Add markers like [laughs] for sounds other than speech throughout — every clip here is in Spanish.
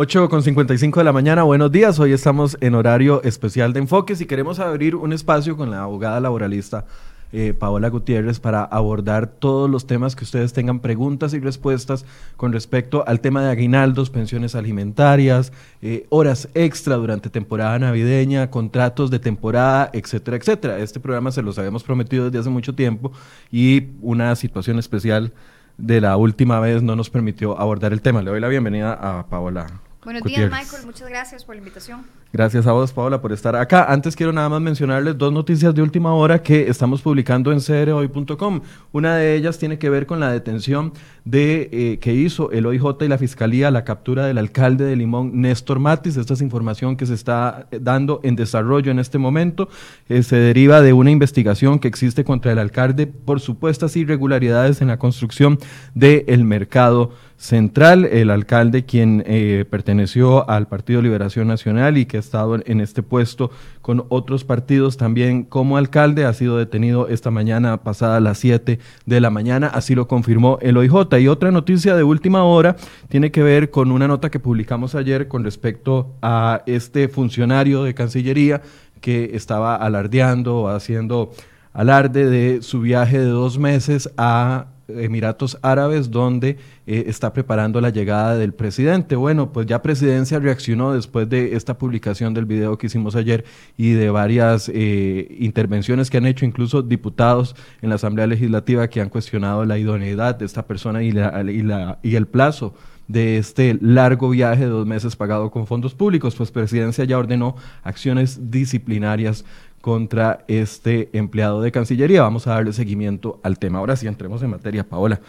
8 con 55 de la mañana, buenos días. Hoy estamos en horario especial de enfoques y queremos abrir un espacio con la abogada laboralista eh, Paola Gutiérrez para abordar todos los temas que ustedes tengan preguntas y respuestas con respecto al tema de aguinaldos, pensiones alimentarias, eh, horas extra durante temporada navideña, contratos de temporada, etcétera, etcétera. Este programa se los habíamos prometido desde hace mucho tiempo y una situación especial de la última vez no nos permitió abordar el tema. Le doy la bienvenida a Paola. Buenos días, Michael. Muchas gracias por la invitación. Gracias a vos, Paola, por estar acá. Antes quiero nada más mencionarles dos noticias de última hora que estamos publicando en crhoy.com. Una de ellas tiene que ver con la detención de eh, que hizo el OIJ y la Fiscalía la captura del alcalde de Limón, Néstor Matis. Esta es información que se está eh, dando en desarrollo en este momento. Eh, se deriva de una investigación que existe contra el alcalde por supuestas irregularidades en la construcción del mercado central. El alcalde, quien perteneció al Partido Liberación Nacional y que ha estado en este puesto con otros partidos también como alcalde, ha sido detenido esta mañana pasada a las 7 de la mañana, así lo confirmó el OIJ. Y otra noticia de última hora tiene que ver con una nota que publicamos ayer con respecto a este funcionario de Cancillería que estaba alardeando haciendo alarde de su viaje de dos meses a Emiratos Árabes, donde eh, está preparando la llegada del presidente. Bueno, pues ya presidencia reaccionó después de esta publicación del video que hicimos ayer y de varias eh, intervenciones que han hecho incluso diputados en la Asamblea Legislativa que han cuestionado la idoneidad de esta persona y, y, la, y el plazo de este largo viaje de dos meses pagado con fondos públicos, pues Presidencia ya ordenó acciones disciplinarias contra este empleado de Cancillería. Vamos a darle seguimiento al tema. Ahora sí, entremos en materia, Paola.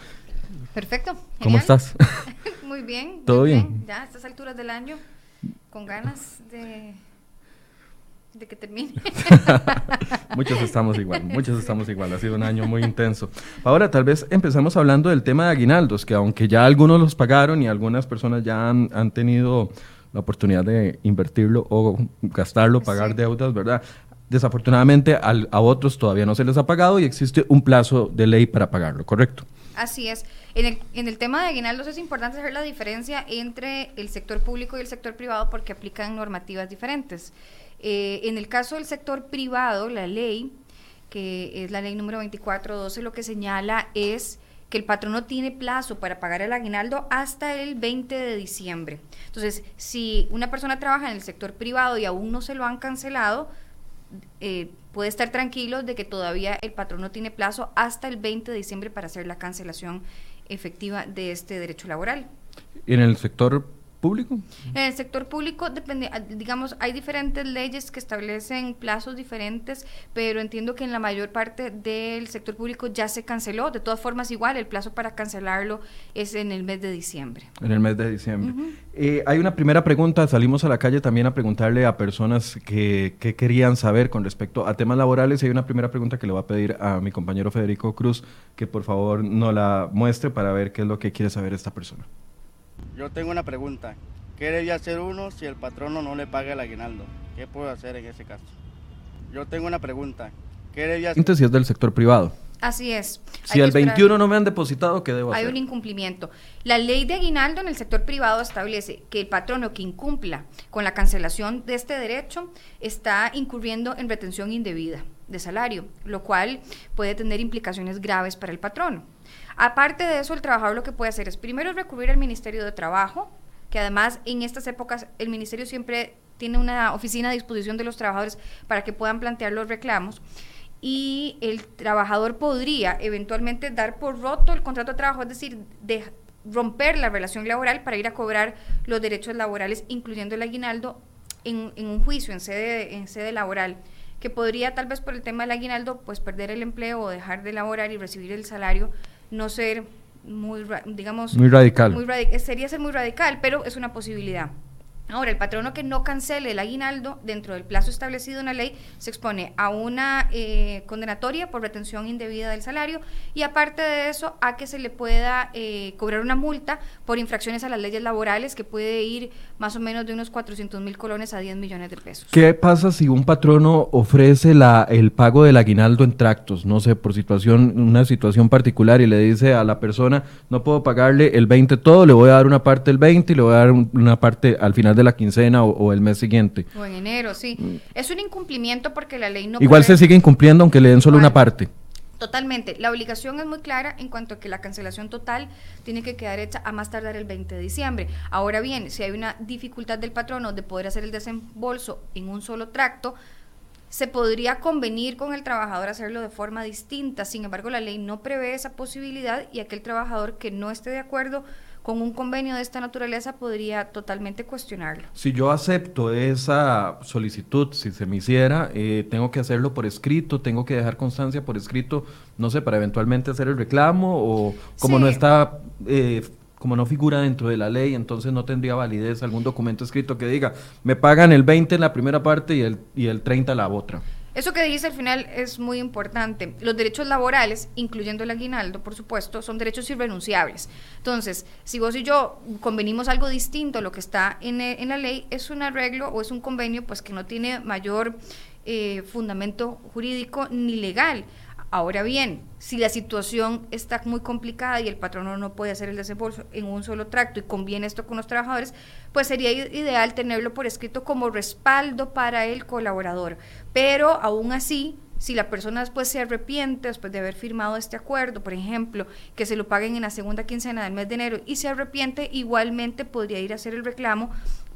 Perfecto. ¿Cómo estás? [laughs] muy bien. ¿Todo bien? Ya a estas alturas del año, con ganas de, de que termine. [laughs] muchos estamos igual, muchos estamos igual. Ha sido un año muy intenso. Ahora, tal vez empezamos hablando del tema de aguinaldos, que aunque ya algunos los pagaron y algunas personas ya han, han tenido la oportunidad de invertirlo o gastarlo, pagar deudas, ¿verdad? Desafortunadamente a otros todavía no se les ha pagado y existe un plazo de ley para pagarlo, ¿correcto? Así es. En el, en el tema de aguinaldos es importante hacer la diferencia entre el sector público y el sector privado porque aplican normativas diferentes. Eh, en el caso del sector privado, la ley, que es la ley número 2412, lo que señala es que el patrono tiene plazo para pagar el aguinaldo hasta el 20 de diciembre. Entonces, si una persona trabaja en el sector privado y aún no se lo han cancelado, eh, puede estar tranquilo de que todavía el patrón no tiene plazo hasta el 20 de diciembre para hacer la cancelación efectiva de este derecho laboral. ¿Y en el sector público? En el sector público, depende, ah, digamos, hay diferentes leyes que establecen plazos diferentes, pero entiendo que en la mayor parte del sector público ya se canceló. De todas formas, igual, el plazo para cancelarlo es en el mes de diciembre. En el mes de diciembre. Eh, hay una primera pregunta, salimos a la calle también a preguntarle a personas que, que querían saber con respecto a temas laborales y hay una primera pregunta que le voy a pedir a mi compañero Federico Cruz que por favor no la muestre para ver qué es lo que quiere saber esta persona. Yo tengo una pregunta. ¿Qué debía hacer uno si el patrono no le paga el aguinaldo? ¿Qué puedo hacer en ese caso? Yo tengo una pregunta. ¿Qué debía hacer? Si es del sector privado. Así es. Si el 21 no me han depositado, ¿qué debo hacer? Hay un incumplimiento. La ley de aguinaldo en el sector privado establece que el patrono que incumpla con la cancelación de este derecho está incurriendo en retención indebida de salario, lo cual puede tener implicaciones graves para el patrono. Aparte de eso, el trabajador lo que puede hacer es primero recurrir al Ministerio de Trabajo, que además en estas épocas el Ministerio siempre tiene una oficina a disposición de los trabajadores para que puedan plantear los reclamos y el trabajador podría eventualmente dar por roto el contrato de trabajo, es decir, de romper la relación laboral para ir a cobrar los derechos laborales, incluyendo el aguinaldo, en, un juicio, en sede, en sede laboral, que podría tal vez por el tema del aguinaldo, pues perder el empleo o dejar de laborar y recibir el salario no ser muy, digamos... Muy radical. Muy sería ser muy radical, pero es una posibilidad. Ahora, el patrono que no cancele el aguinaldo dentro del plazo establecido en la ley se expone a una eh, condenatoria por retención indebida del salario y aparte de eso a que se le pueda eh, cobrar una multa por infracciones a las leyes laborales que puede ir más o menos de unos 400 mil colones a 10 millones de pesos. ¿Qué pasa si un patrono ofrece la, el pago del aguinaldo en tractos? No sé, por situación, una situación particular y le dice a la persona, no puedo pagarle el 20 todo, le voy a dar una parte del 20 y le voy a dar una parte al final de la quincena o, el mes siguiente. O en enero, sí. Es un incumplimiento porque la ley no... Igual se sigue incumpliendo aunque le den solo una parte. Totalmente. La obligación es muy clara en cuanto a que la cancelación total tiene que quedar hecha a más tardar el 20 de diciembre. Ahora bien, si hay una dificultad del patrono de poder hacer el desembolso en un solo tracto, se podría convenir con el trabajador hacerlo de forma distinta. Sin embargo, la ley no prevé esa posibilidad y aquel trabajador que no esté de acuerdo con un convenio de esta naturaleza podría totalmente cuestionarlo. Si yo acepto esa solicitud, si se me hiciera, eh, tengo que hacerlo por escrito, tengo que dejar constancia por escrito, no sé, para eventualmente hacer el reclamo o como no está... Eh, como no figura dentro de la ley, entonces no tendría validez algún documento escrito que diga, me pagan el 20 en la primera parte y el, y el 30 en la otra. Eso que dice al final es muy importante. Los derechos laborales, incluyendo el aguinaldo, por supuesto, son derechos irrenunciables. Entonces, si vos y yo convenimos algo distinto a lo que está en, en la ley, es un arreglo o es un convenio pues que no tiene mayor eh, fundamento jurídico ni legal. Ahora bien, si la situación está muy complicada y el patrono no puede hacer el desembolso en un solo tracto y conviene esto con los trabajadores, pues sería ideal tenerlo por escrito como respaldo para el colaborador. Pero aún así, si la persona después se arrepiente, después de haber firmado este acuerdo, por ejemplo, que se lo paguen en la segunda quincena del mes de enero y se arrepiente, igualmente podría ir a hacer el reclamo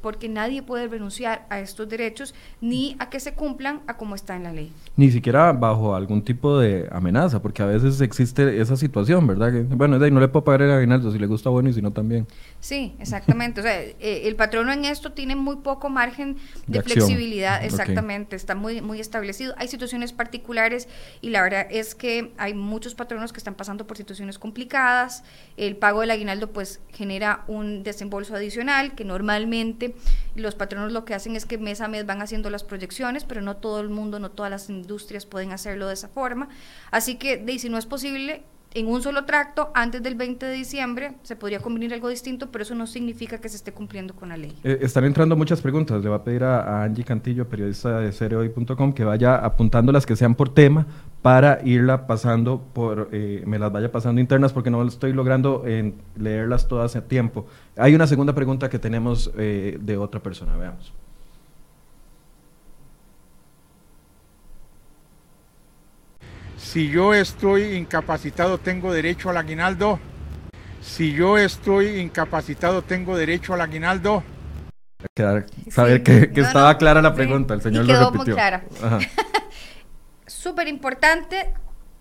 porque nadie puede renunciar a estos derechos ni a que se cumplan a como está en la ley. Ni siquiera bajo algún tipo de amenaza, porque a veces existe esa situación, ¿verdad? Que, bueno, no le puedo pagar el aguinaldo, si le gusta bueno y si no también. Sí, exactamente. o sea, eh, el patrono en esto tiene muy poco margen de, flexibilidad, exactamente, está muy, muy establecido. Hay situaciones particulares y la verdad es que hay muchos patronos que están pasando por situaciones complicadas. El pago del aguinaldo pues genera un desembolso adicional que normalmente los patronos lo que hacen es que mes a mes van haciendo las proyecciones, pero no todo el mundo, no todas las industrias pueden hacerlo de esa forma. Así que, de, si no es posible, en un solo tracto antes del 20 de diciembre se podría convenir algo distinto, pero eso no significa que se esté cumpliendo con la ley. Eh, están entrando muchas preguntas. Le voy a pedir a, Angie Cantillo, periodista de cereoy.com, que vaya apuntando las que sean por tema para irla pasando por, eh, me las vaya pasando internas porque no estoy logrando en leerlas todas a tiempo. Hay una segunda pregunta que tenemos eh, de otra persona, veamos. Si yo estoy incapacitado, tengo derecho al aguinaldo. Si yo estoy incapacitado, tengo derecho al aguinaldo. Quedar, saber que, estaba clara la pregunta, el señor lo repitió. Muy clara. Súper [laughs] importante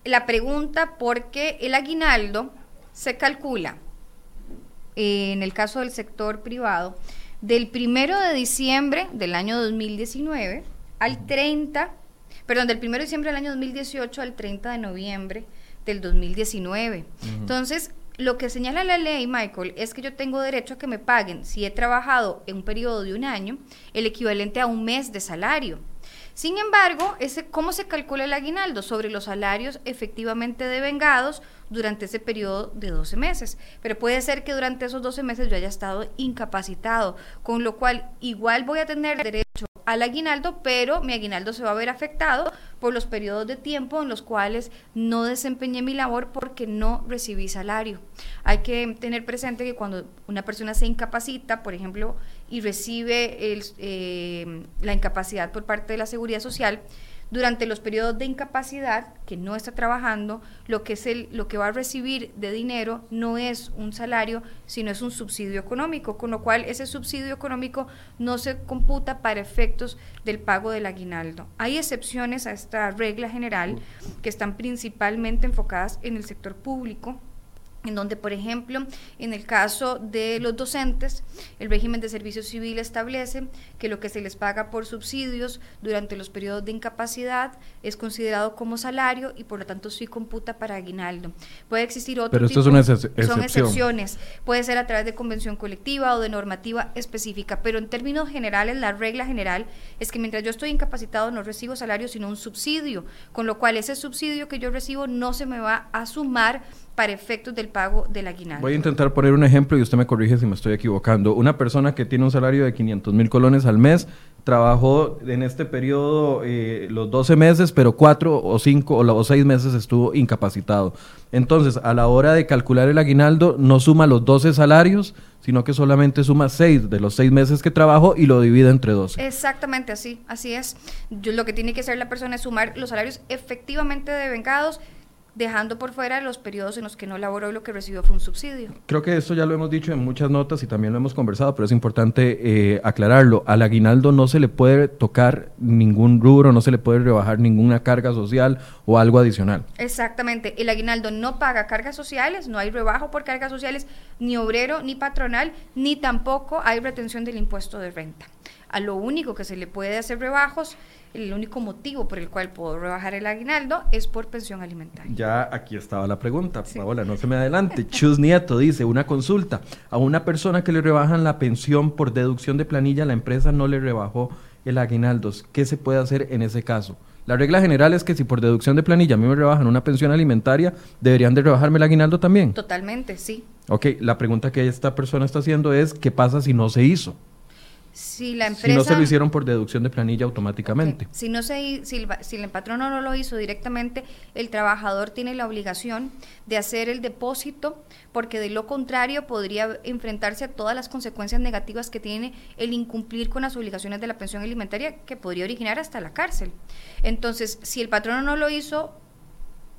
la pregunta porque el aguinaldo se calcula, en el caso del sector privado, del primero de diciembre del año 2019 al 30 perdón, del 1 de diciembre del año 2018 al 30 de noviembre del 2019. Entonces, lo que señala la ley, Michael, es que yo tengo derecho a que me paguen, si he trabajado en un periodo de un año, el equivalente a un mes de salario. Sin embargo, ese, ¿cómo se calcula el aguinaldo? Sobre los salarios efectivamente devengados durante ese periodo de 12 meses. Pero puede ser que durante esos 12 meses yo haya estado incapacitado, con lo cual igual voy a tener derecho al aguinaldo, pero mi aguinaldo se va a ver afectado por los periodos de tiempo en los cuales no desempeñé mi labor porque no recibí salario. Hay que tener presente que cuando una persona se incapacita, por ejemplo, y recibe el, eh, la incapacidad por parte de la seguridad social, durante los periodos de incapacidad que no está trabajando, lo que es el, lo que va a recibir de dinero no es un salario, sino es un subsidio económico, con lo cual ese subsidio económico no se computa para efectos del pago del aguinaldo. Hay excepciones a esta regla general que están principalmente enfocadas en el sector público, en donde, por ejemplo, en el caso de los docentes, el régimen de servicio civil establece que lo que se les paga por subsidios durante los periodos de incapacidad es considerado como salario y por lo tanto sí computa para aguinaldo. Puede existir otro Pero tipo, esto es una excepción. son excepciones, puede ser a través de convención colectiva o de normativa específica, pero en términos generales la regla general es que mientras yo estoy incapacitado no recibo salario sino un subsidio, con lo cual ese subsidio que yo recibo no se me va a sumar para efectos del pago del aguinaldo. Voy a intentar poner un ejemplo y usted me corrige si me estoy equivocando. Una persona que tiene un salario de 500 mil colones al mes trabajó en este periodo eh, los 12 meses, pero 4 o 5 o, o 6 meses estuvo incapacitado. Entonces, a la hora de calcular el aguinaldo, no suma los 12 salarios, sino que solamente suma 6 de los 6 meses que trabajó y lo divide entre 12. Exactamente así, así es. Yo, lo que tiene que hacer la persona es sumar los salarios efectivamente devengados dejando por fuera los periodos en los que no laboró y lo que recibió fue un subsidio. Creo que esto ya lo hemos dicho en muchas notas y también lo hemos conversado, pero es importante eh, aclararlo. Al aguinaldo no se le puede tocar ningún rubro, no se le puede rebajar ninguna carga social o algo adicional. Exactamente. El aguinaldo no paga cargas sociales, no hay rebajo por cargas sociales, ni obrero, ni patronal, ni tampoco hay retención del impuesto de renta. A lo único que se le puede hacer rebajos el único motivo por el cual puedo rebajar el aguinaldo es por pensión alimentaria. Ya aquí estaba la pregunta, sí. Paola, no se me adelante. Chus Nieto dice, una consulta, a una persona que le rebajan la pensión por deducción de planilla, la empresa no le rebajó el aguinaldo. ¿Qué se puede hacer en ese caso? La regla general es que si por deducción de planilla a mí me rebajan una pensión alimentaria, ¿deberían de rebajarme el aguinaldo también? Totalmente, sí. Ok, la pregunta que esta persona está haciendo es, ¿qué pasa si no se hizo? Si la empresa... Si no se lo hicieron por deducción de planilla automáticamente. Okay. Si, no se, si, el, si el patrono no lo hizo directamente, el trabajador tiene la obligación de hacer el depósito, porque de lo contrario podría enfrentarse a todas las consecuencias negativas que tiene el incumplir con las obligaciones de la pensión alimentaria, que podría originar hasta la cárcel. Entonces, si el patrono no lo hizo,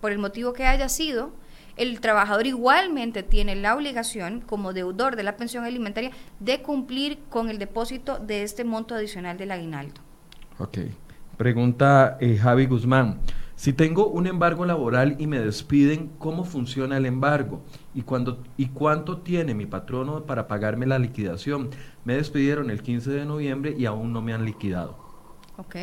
por el motivo que haya sido, el trabajador igualmente tiene la obligación, como deudor de la pensión alimentaria, de cumplir con el depósito de este monto adicional del aguinaldo. Ok. Pregunta eh, Javi Guzmán. Si tengo un embargo laboral y me despiden, ¿cómo funciona el embargo? ¿Y, cuándo, ¿Y cuánto tiene mi patrono para pagarme la liquidación? Me despidieron el 15 de noviembre y aún no me han liquidado. Ok.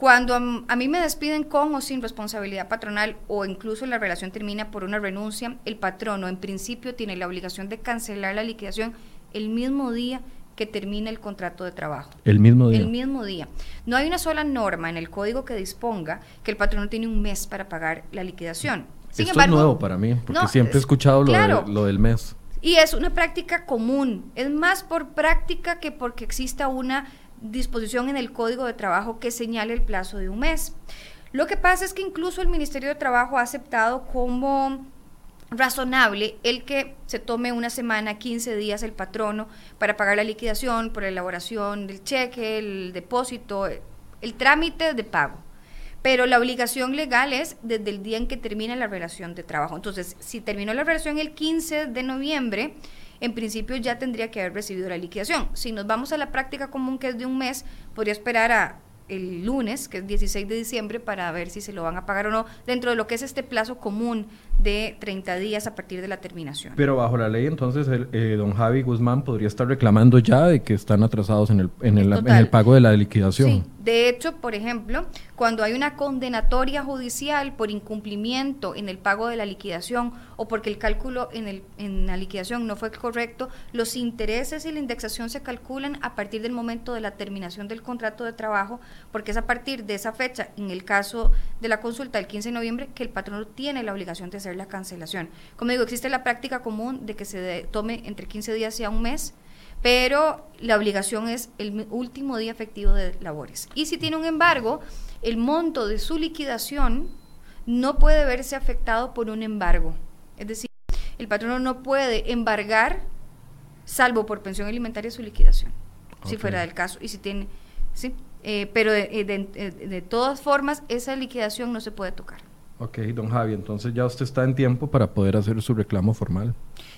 Cuando a, mí me despiden con o sin responsabilidad patronal o incluso la relación termina por una renuncia, el patrono en principio tiene la obligación de cancelar la liquidación el mismo día que termina el contrato de trabajo. El mismo día. El mismo día. No hay una sola norma en el código que disponga que el patrono tiene un mes para pagar la liquidación. Sin Esto embargo, es nuevo para mí, porque no, siempre he escuchado lo, claro, de, lo del mes. Y es una práctica común, es más por práctica que porque exista una disposición en el Código de Trabajo que señale el plazo de un mes. Lo que pasa es que incluso el Ministerio de Trabajo ha aceptado como razonable el que se tome una semana, 15 días el patrono para pagar la liquidación por la elaboración del cheque, el depósito, el trámite de pago. Pero la obligación legal es desde el día en que termina la relación de trabajo. Entonces, si terminó la relación el 15 de noviembre, en principio ya tendría que haber recibido la liquidación. Si nos vamos a la práctica común, que es de un mes, podría esperar a el lunes, que es 16 de diciembre, para ver si se lo van a pagar o no, dentro de lo que es este plazo común de 30 días a partir de la terminación. Pero bajo la ley, entonces, el, eh, don Javi Guzmán podría estar reclamando ya de que están atrasados en el, en el, en el pago de la liquidación. Sí. De hecho, por ejemplo, cuando hay una condenatoria judicial por incumplimiento en el pago de la liquidación o porque el cálculo en, el, en la liquidación no fue correcto, los intereses y la indexación se calculan a partir del momento de la terminación del contrato de trabajo, porque es a partir de esa fecha, en el caso de la consulta del 15 de noviembre, que el patrono tiene la obligación de hacer la cancelación. Como digo, existe la práctica común de que se de, tome entre 15 días y a un mes pero la obligación es el último día efectivo de labores. Y si tiene un embargo, el monto de su liquidación no puede verse afectado por un embargo. Es decir, el patrono no puede embargar, salvo por pensión alimentaria, su liquidación, okay. si fuera del caso. Y si tiene, sí, eh, pero de, de, de todas formas, esa liquidación no se puede tocar. Ok, don Javi, entonces ya usted está en tiempo para poder hacer su reclamo formal.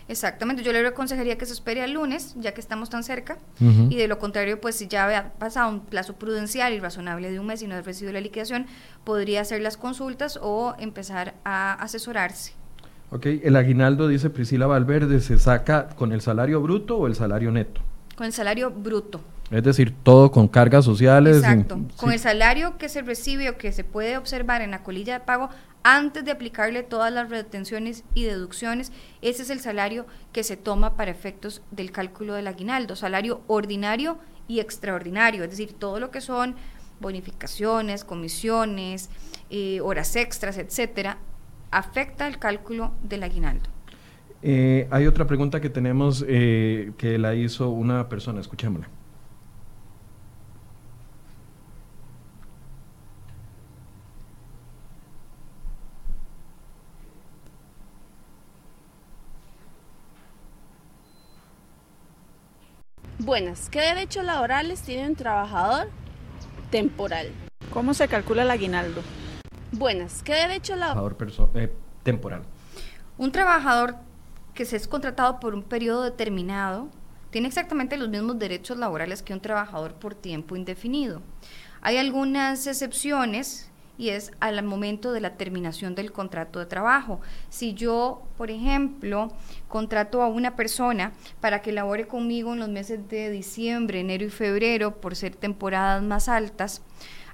Exactamente, yo le aconsejaría que se espere al lunes, ya que estamos tan cerca, uh -huh. y de lo contrario, pues si ya ha pasado un plazo prudencial y razonable de un mes y no ha recibido la liquidación, podría hacer las consultas o empezar a asesorarse. Ok, el aguinaldo, dice Priscila Valverde, ¿se saca con el salario bruto o el salario neto? Con el salario bruto. Es decir, todo con cargas sociales. Exacto. con el salario que se recibe o que se puede observar en la colilla de pago, antes de aplicarle todas las retenciones y deducciones, ese es el salario que se toma para efectos del cálculo del aguinaldo, salario ordinario y extraordinario, es decir, todo lo que son bonificaciones, comisiones, eh, horas extras, etcétera, afecta el cálculo del aguinaldo. Eh, hay otra pregunta que tenemos eh, que la hizo una persona, escuchémosla. Buenas, ¿qué derechos laborales tiene un trabajador temporal? ¿Cómo se calcula el aguinaldo? Buenas, ¿qué derechos laborales? Eh, temporal. Un trabajador que se es contratado por un periodo determinado tiene exactamente los mismos derechos laborales que un trabajador por tiempo indefinido. Hay algunas excepciones y es al momento de la terminación del contrato de trabajo. Si yo, por ejemplo, contrato a una persona para que labore conmigo en los meses de diciembre, enero y febrero, por ser temporadas más altas,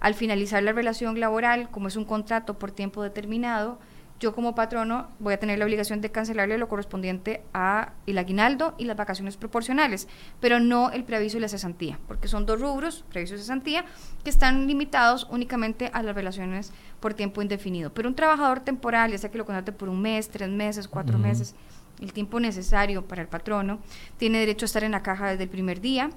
al finalizar la relación laboral, como es un contrato por tiempo determinado, yo como patrono voy a tener la obligación de cancelarle lo correspondiente a el aguinaldo y las vacaciones proporcionales, pero no el preaviso y la cesantía, porque son dos rubros, preaviso y cesantía, que están limitados únicamente a las relaciones por tiempo indefinido. Pero un trabajador temporal, ya sea que lo contrate por un mes, tres meses, cuatro meses, el tiempo necesario para el patrono, tiene derecho a estar en la caja desde el primer día,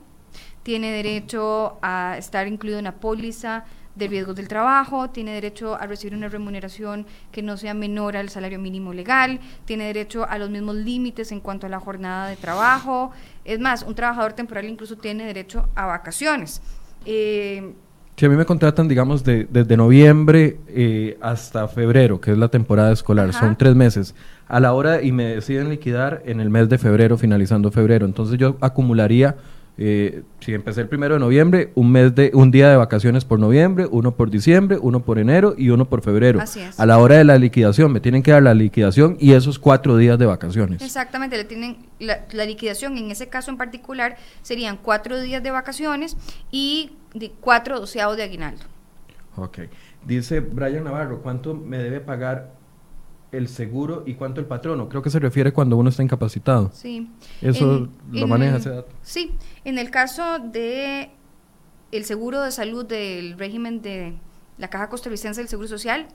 tiene derecho a estar incluido en la póliza, de riesgos del trabajo, tiene derecho a recibir una remuneración que no sea menor al salario mínimo legal, tiene derecho a los mismos límites en cuanto a la jornada de trabajo. Es más, un trabajador temporal incluso tiene derecho a vacaciones. Eh, si a mí me contratan, digamos, de, desde noviembre eh, hasta febrero, que es la temporada escolar, son tres meses, a la hora y me deciden liquidar en el mes de febrero, finalizando febrero, entonces yo acumularía eh, si empecé el primero de noviembre, un mes de un día de vacaciones por noviembre, uno por diciembre, uno por enero y uno por febrero. A la hora de la liquidación, me tienen que dar la liquidación y esos cuatro días de vacaciones. Exactamente, le tienen la, liquidación en ese caso en particular serían cuatro días de vacaciones y de cuatro doceavos de aguinaldo. Ok. Dice Brian Navarro, ¿cuánto me debe pagar el seguro y cuánto el patrono. Creo que se refiere cuando uno está incapacitado. Sí. Eso lo maneja ese dato. Sí, en el caso de el seguro de salud del régimen de la Caja Costarricense del Seguro Social,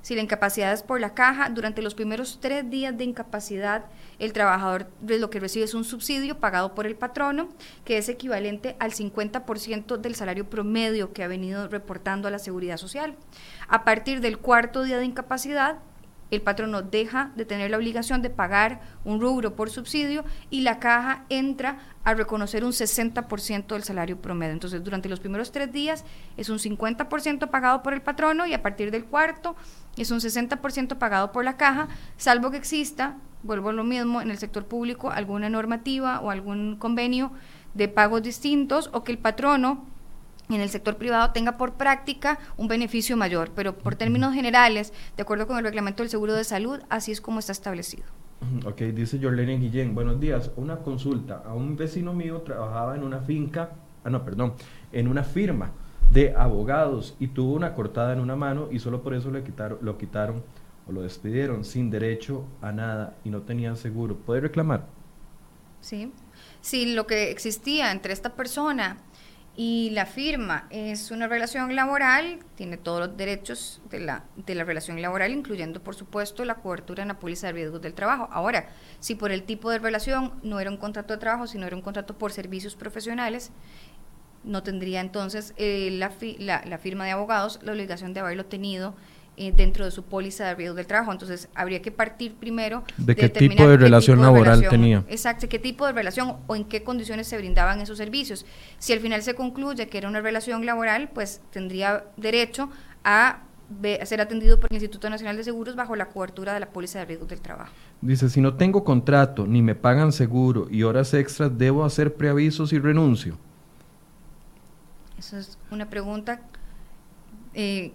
si la incapacidad es por la caja, durante los primeros tres días de incapacidad, el trabajador lo que recibe es un subsidio pagado por el patrono, que es equivalente al 50% del salario promedio que ha venido reportando a la Seguridad Social. A partir del cuarto día de incapacidad, el patrono deja de tener la obligación de pagar un rubro por subsidio y la caja entra a reconocer un 60% del salario promedio. Entonces, durante los primeros tres días es un 50% pagado por el patrono y a partir del cuarto es un 60% pagado por la caja, salvo que exista, vuelvo a lo mismo, en el sector público alguna normativa o algún convenio de pagos distintos o que el patrono en el sector privado tenga por práctica un beneficio mayor, pero por términos generales, de acuerdo con el reglamento del seguro de salud, así es como está establecido. Ok, dice Jorlene Guillén, buenos días, una consulta, a un vecino mío trabajaba en una finca, ah no, perdón, en una firma de abogados y tuvo una cortada en una mano y solo por eso le quitaron, lo quitaron o lo despidieron sin derecho a nada y no tenían seguro. ¿Puede reclamar? Sí. Si lo que existía entre esta persona y la firma es una relación laboral, tiene todos los derechos de la, de la relación laboral, incluyendo, por supuesto, la cobertura en la póliza de riesgos del trabajo. Ahora, si por el tipo de relación no era un contrato de trabajo, sino era un contrato por servicios profesionales, no tendría entonces eh, la, la, la firma de abogados la obligación de haberlo tenido eh, dentro de su póliza de riesgos del trabajo. Entonces, habría que partir primero de, qué tipo de relación laboral tenía. Exacto, qué tipo de relación o en qué condiciones se brindaban esos servicios. Si al final se concluye que era una relación laboral, pues tendría derecho a ser atendido por el Instituto Nacional de Seguros bajo la cobertura de la póliza de riesgos del trabajo. Dice, si no tengo contrato ni me pagan seguro y horas extras, ¿debo hacer preavisos y renuncio? Esa es una pregunta eh,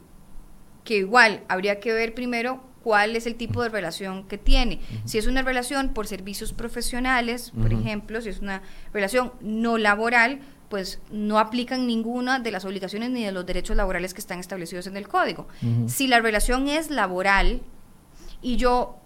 que igual habría que ver primero cuál es el tipo de relación que tiene. Si es una relación por servicios profesionales, por ejemplo, si es una relación no laboral, pues no aplican ninguna de las obligaciones ni de los derechos laborales que están establecidos en el código. Si la relación es laboral y yo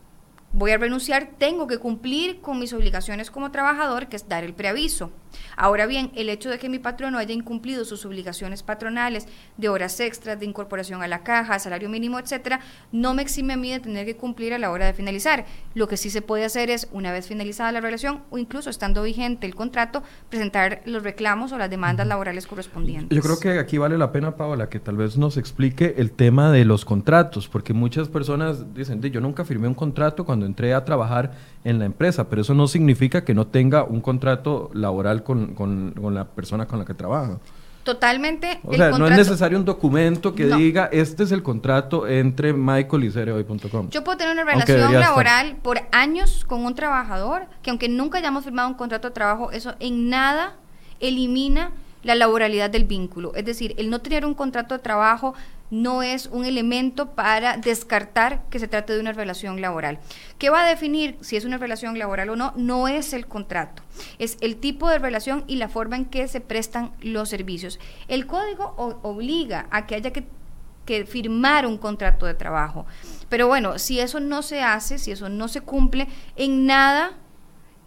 voy a renunciar, tengo que cumplir con mis obligaciones como trabajador, que es dar el preaviso. Ahora bien, el hecho de que mi patrono haya incumplido sus obligaciones patronales de horas extras, de incorporación a la caja, salario mínimo, etcétera, no me exime a mí de tener que cumplir a la hora de finalizar. Lo que sí se puede hacer es, una vez finalizada la relación o incluso estando vigente el contrato, presentar los reclamos o las demandas laborales correspondientes. Yo creo que aquí vale la pena, Paola, que tal vez nos explique el tema de los contratos, porque muchas personas dicen, yo nunca firmé un contrato cuando entré a trabajar en la empresa, pero eso no significa que no tenga un contrato laboral con, con, la persona con la que trabaja. Totalmente. O sea, no es necesario un documento que diga, este es el contrato entre Michael y Cereoy.com. Yo puedo tener una relación laboral por años con un trabajador, que aunque nunca hayamos firmado un contrato de trabajo, eso en nada elimina la laboralidad del vínculo. Es decir, el no tener un contrato de trabajo no es un elemento para descartar que se trate de una relación laboral. ¿Qué va a definir si es una relación laboral o no? No es el contrato, es el tipo de relación y la forma en que se prestan los servicios. El código obliga a que haya que, que firmar un contrato de trabajo. Pero bueno, si eso no se hace, si eso no se cumple, en nada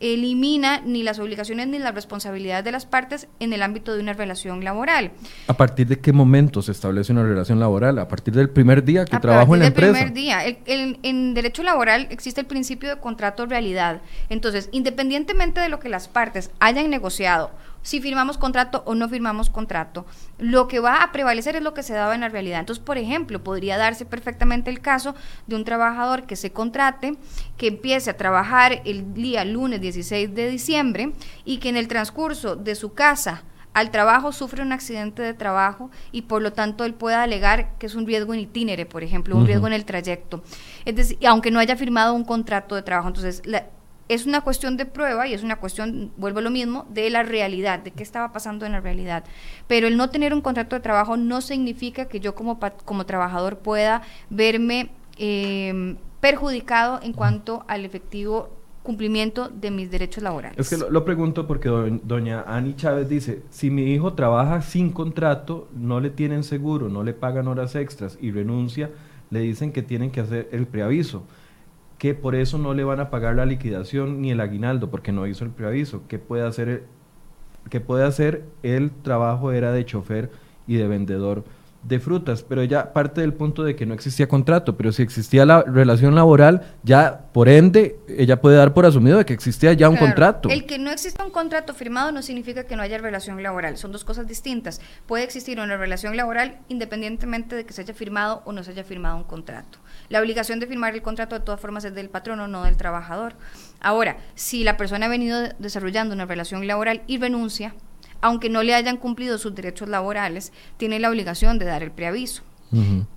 elimina ni las obligaciones ni las responsabilidades de las partes en el ámbito de una relación laboral. ¿A partir de qué momento se establece una relación laboral? ¿A partir del primer día que trabajo en la empresa? A partir del primer día. en derecho laboral existe el principio de contrato realidad. Entonces, independientemente de lo que las partes hayan negociado si firmamos contrato o no firmamos contrato. Lo que va a prevalecer es lo que se daba en la realidad. Entonces, por ejemplo, podría darse perfectamente el caso de un trabajador que se contrate, que empiece a trabajar el día lunes 16 de diciembre y que en el transcurso de su casa al trabajo sufre un accidente de trabajo y por lo tanto él pueda alegar que es un riesgo en itinere, por ejemplo, un riesgo en el trayecto. Es decir, aunque no haya firmado un contrato de trabajo. Entonces, la, es una cuestión de prueba y es una cuestión, vuelvo a lo mismo, de la realidad, de qué estaba pasando en la realidad. Pero el no tener un contrato de trabajo no significa que yo como, como trabajador pueda verme eh, perjudicado en cuanto al efectivo cumplimiento de mis derechos laborales. Es que lo, pregunto porque doña Ani Chávez dice, si mi hijo trabaja sin contrato, no le tienen seguro, no le pagan horas extras y renuncia, le dicen que tienen que hacer el preaviso que por eso no le van a pagar la liquidación ni el aguinaldo porque no hizo el preaviso. ¿Qué puede hacer, qué puede hacer? El trabajo era de chofer y de vendedor de frutas, pero ya parte del punto de que no existía contrato, pero si existía la relación laboral, ya por ende ella puede dar por asumido de que existía ya un contrato. El que no exista un contrato firmado no significa que no haya relación laboral, son dos cosas distintas. Puede existir una relación laboral independientemente de que se haya firmado o no se haya firmado un contrato. La obligación de firmar el contrato de todas formas es del patrono, no del trabajador. Ahora, si la persona ha venido desarrollando una relación laboral y renuncia, aunque no le hayan cumplido sus derechos laborales, tiene la obligación de dar el preaviso.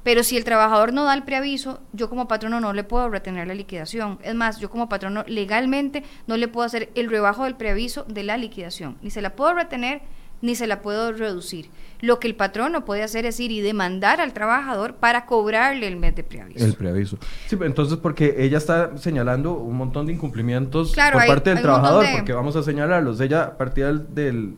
Pero si el trabajador no da el preaviso, yo como patrono no le puedo retener la liquidación. Es más, yo como patrono legalmente no le puedo hacer el rebajo del preaviso de la liquidación. Ni se la puedo retener ni se la puedo reducir. Lo que el patrono puede hacer es ir y demandar al trabajador para cobrarle el mes de preaviso. El preaviso. Sí, entonces porque ella está señalando un montón de incumplimientos por parte del trabajador, porque vamos a señalarlos. Ella partía del del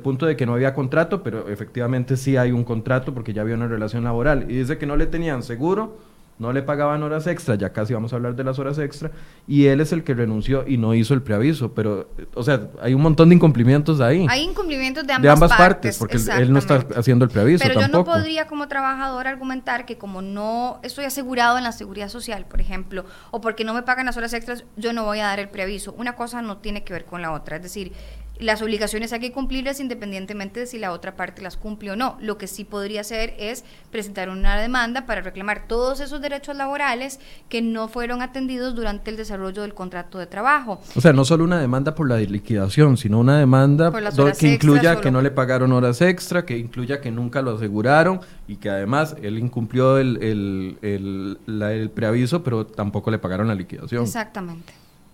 punto de que no había contrato, pero efectivamente sí hay un contrato porque ya había una relación laboral. Y dice que no le tenían seguro, no le pagaban horas extra, ya casi vamos a hablar de las horas extra, y él es el que renunció y no hizo el preaviso. Pero, o sea, hay un montón de incumplimientos ahí. Hay incumplimientos de ambas, de ambas partes, porque él no está haciendo el preaviso. Pero yo no podría como trabajador argumentar que como no estoy asegurado en la seguridad social, por ejemplo, o porque no me pagan las horas extras, yo no voy a dar el preaviso. Una cosa no tiene que ver con la otra. Es decir, las obligaciones hay que cumplirlas independientemente de si la otra parte las cumple o no. Lo que sí podría hacer es presentar una demanda para reclamar todos esos derechos laborales que no fueron atendidos durante el desarrollo del contrato de trabajo. O sea, no solo una demanda por la liquidación, sino una demanda que incluya que no le pagaron horas extra, que incluya que nunca lo aseguraron y que además él incumplió el, el, el, preaviso, pero tampoco le pagaron la liquidación. Exactamente,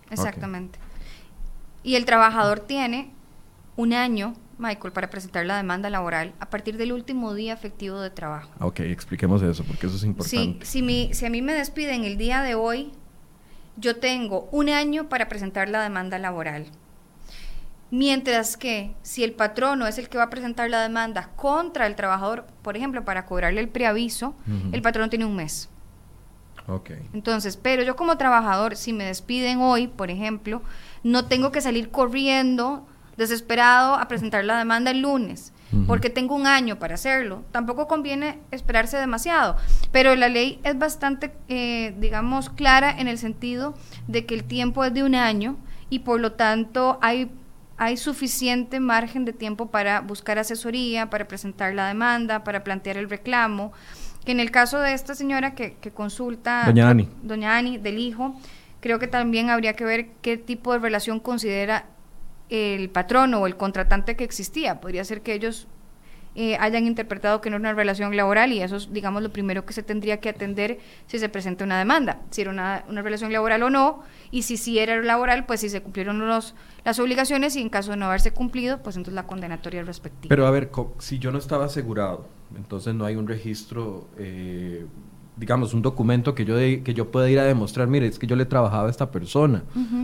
exactamente y el trabajador tiene un año Michael, para presentar la demanda laboral a partir del último día efectivo de trabajo. Ok, expliquemos eso, porque eso es importante. Sí, si, si a mí me despiden el día de hoy, yo tengo un año para presentar la demanda laboral. Mientras que si el patrono es el que va a presentar la demanda contra el trabajador, por ejemplo, para cobrarle el preaviso, el patrono tiene un mes. Ok. Entonces, pero yo como trabajador, si me despiden hoy, por ejemplo, no tengo que salir corriendo, desesperado, a presentar la demanda el lunes, porque tengo un año para hacerlo. Tampoco conviene esperarse demasiado, pero la ley es bastante, eh, digamos, clara en el sentido de que el tiempo es de un año y por lo tanto hay hay suficiente margen de tiempo para buscar asesoría, para presentar la demanda, para plantear el reclamo. Que en el caso de esta señora que, consulta, doña Ani. doña Ani, del hijo, creo que también habría que ver qué tipo de relación considera el patrono o el contratante que existía. Podría ser que ellos eh, hayan interpretado que no es una relación laboral y eso es, digamos, lo primero que se tendría que atender si se presenta una demanda, si era una, relación laboral o no, y si sí era laboral, pues si se cumplieron los, las obligaciones y en caso de no haberse cumplido, pues entonces la condenatoria respectiva. Pero a ver, si yo no estaba asegurado, entonces no hay un registro eh, digamos, un documento que yo, que yo pueda ir a demostrar, mire, es que yo le trabajaba a esta persona,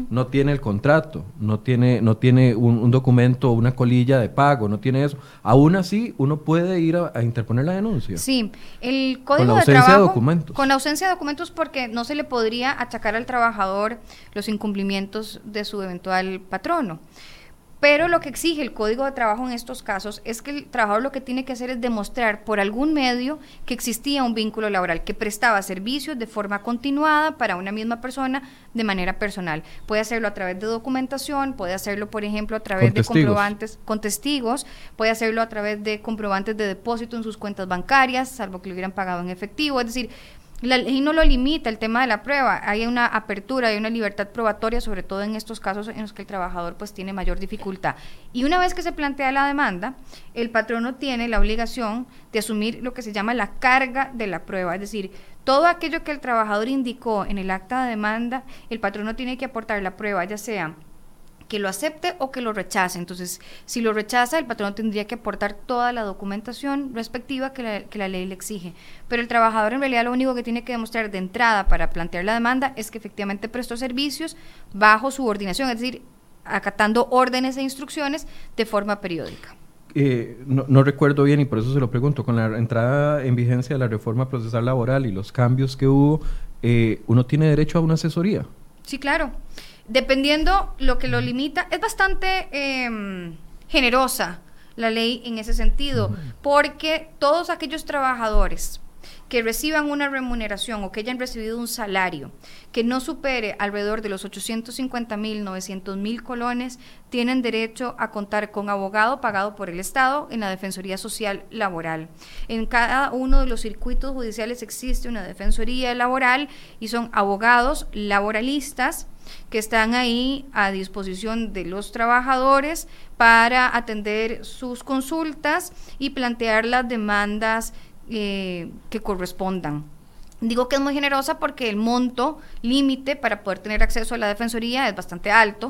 no tiene el contrato, no tiene, no tiene un, documento, una colilla de pago, no tiene eso. Aún así, uno puede ir a, interponer la denuncia. Sí, el código con ausencia de trabajo... documentos. Con ausencia de documentos porque no se le podría achacar al trabajador los incumplimientos de su eventual patrono. Pero lo que exige el Código de Trabajo en estos casos es que el trabajador lo que tiene que hacer es demostrar por algún medio que existía un vínculo laboral, que prestaba servicios de forma continuada para una misma persona de manera personal. Puede hacerlo a través de documentación, puede hacerlo, por ejemplo, a través de comprobantes con testigos, puede hacerlo a través de comprobantes de depósito en sus cuentas bancarias, salvo que lo hubieran pagado en efectivo. Es decir, la ley no lo limita el tema de la prueba, hay una apertura, hay una libertad probatoria, sobre todo en estos casos en los que el trabajador pues tiene mayor dificultad. Y una vez que se plantea la demanda, el patrono tiene la obligación de asumir lo que se llama la carga de la prueba, es decir, todo aquello que el trabajador indicó en el acta de demanda, el patrono tiene que aportar la prueba, ya sea que lo acepte o que lo rechace. Entonces, si lo rechaza, el patrón tendría que aportar toda la documentación respectiva que la, que la ley le exige. Pero el trabajador en realidad lo único que tiene que demostrar de entrada para plantear la demanda es que efectivamente prestó servicios bajo subordinación, es decir, acatando órdenes e instrucciones de forma periódica. Eh, no, recuerdo bien y por eso se lo pregunto, con la entrada en vigencia de la reforma procesal laboral y los cambios que hubo, eh, ¿uno tiene derecho a una asesoría? Sí, claro dependiendo lo que lo limita, es bastante em, generosa la ley en ese sentido, porque todos aquellos trabajadores que reciban una remuneración o que hayan recibido un salario que no supere alrededor de los 850 mil, 900 mil colones, tienen derecho a contar con abogado pagado por el Estado en la Defensoría Social Laboral. En cada uno de los circuitos judiciales existe una Defensoría Laboral y son abogados laboralistas que están ahí a disposición de los trabajadores para atender sus consultas y plantear las demandas eh, que correspondan. Digo que es muy generosa porque el monto límite para poder tener acceso a la defensoría es bastante alto,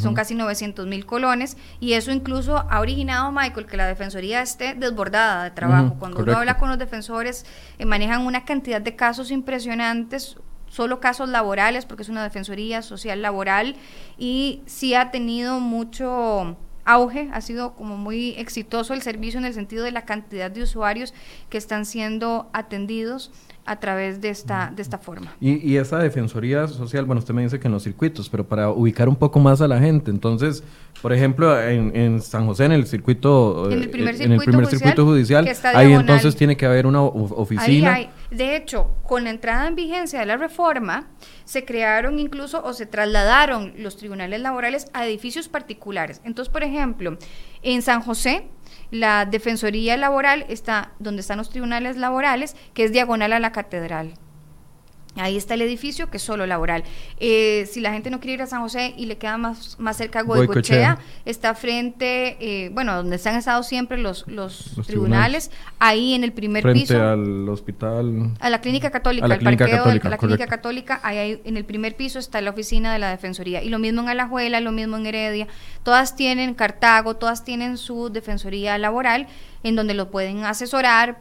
son casi 900 mil colones, y eso incluso ha originado, Michael, que la defensoría esté desbordada de trabajo. Cuando uno habla con los defensores, eh, manejan una cantidad de casos impresionantes, solo casos laborales, porque es una defensoría social laboral, y sí ha tenido mucho auge, ha sido como muy exitoso el servicio en el sentido de la cantidad de usuarios que están siendo atendidos a través de esta, de esta forma. Y, y esa defensoría social, bueno, usted me dice que en los circuitos, pero para ubicar un poco más a la gente, entonces, por ejemplo, en, San José, en el circuito, en el primer, eh, circuito, judicial, ahí entonces tiene que haber una oficina. De hecho, con la entrada en vigencia de la reforma, se crearon incluso o se trasladaron los tribunales laborales a edificios particulares. Entonces, por ejemplo, en San José, la Defensoría Laboral está donde están los tribunales laborales, que es diagonal a la catedral. Ahí está el edificio que es solo laboral. Eh, si la gente no quiere ir a San José y le queda más, más cerca Goicochea, está frente, eh, bueno, donde se han estado siempre los, los, tribunales, ahí en el primer frente piso. al hospital. A la clínica católica, al parqueo católica, de la clínica católica, ahí hay- en el primer piso está la oficina de la Defensoría. Y lo mismo en Alajuela, lo mismo en Heredia. Todas tienen Cartago, todas tienen su Defensoría laboral, en donde lo pueden asesorar,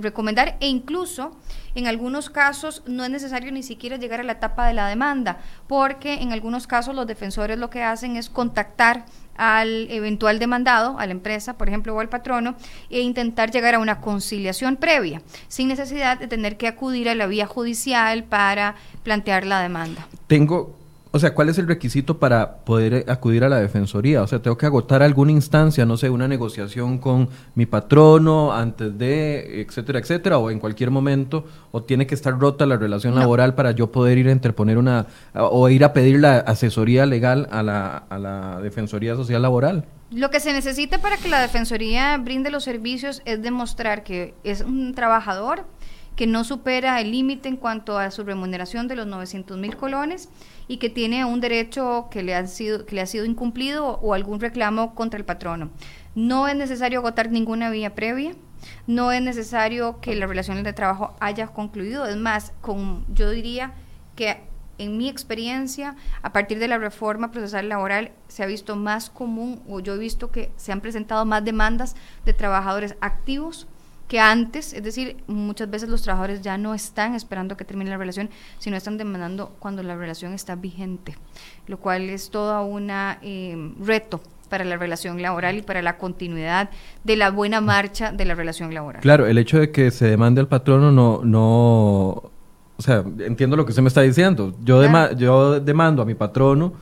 recomendar e incluso en algunos casos no es necesario ni siquiera llegar a la etapa de la demanda, porque en algunos casos los defensores lo que hacen es contactar al eventual demandado, a la empresa, por ejemplo, o al patrono, e intentar llegar a una conciliación previa, sin necesidad de tener que acudir a la vía judicial para plantear la demanda. Tengo, o sea, ¿cuál es el requisito para poder eh, acudir a la defensoría? O sea, tengo que agotar alguna instancia, no sé, una negociación con mi patrono antes de, etcétera, etcétera, o en cualquier momento, o tiene que estar rota la relación No. laboral para yo poder ir a interponer una, o ir a pedir la asesoría legal a la, a la Defensoría Social Laboral. Lo que se necesita para que la Defensoría brinde los servicios es demostrar que es un trabajador que no supera el límite en cuanto a su remuneración de los 900 mil colones y que tiene un derecho que le, ha sido, que le ha sido incumplido o, algún reclamo contra el patrono. No es necesario agotar ninguna vía previa, no es necesario que la relación de trabajo haya concluido, es más, con, yo diría que en mi experiencia, a partir de la reforma procesal laboral, se ha visto más común, o yo he visto que se han presentado más demandas de trabajadores activos que antes, es decir, muchas veces los trabajadores ya no están esperando que termine la relación, sino están demandando cuando la relación está vigente, lo cual es todo un reto para la relación laboral y para la continuidad de la buena marcha de la relación laboral. Claro, el hecho de que se demande al patrono no, no, o sea, entiendo lo que usted me está diciendo. Yo, Claro. dema- yo demando a mi patrono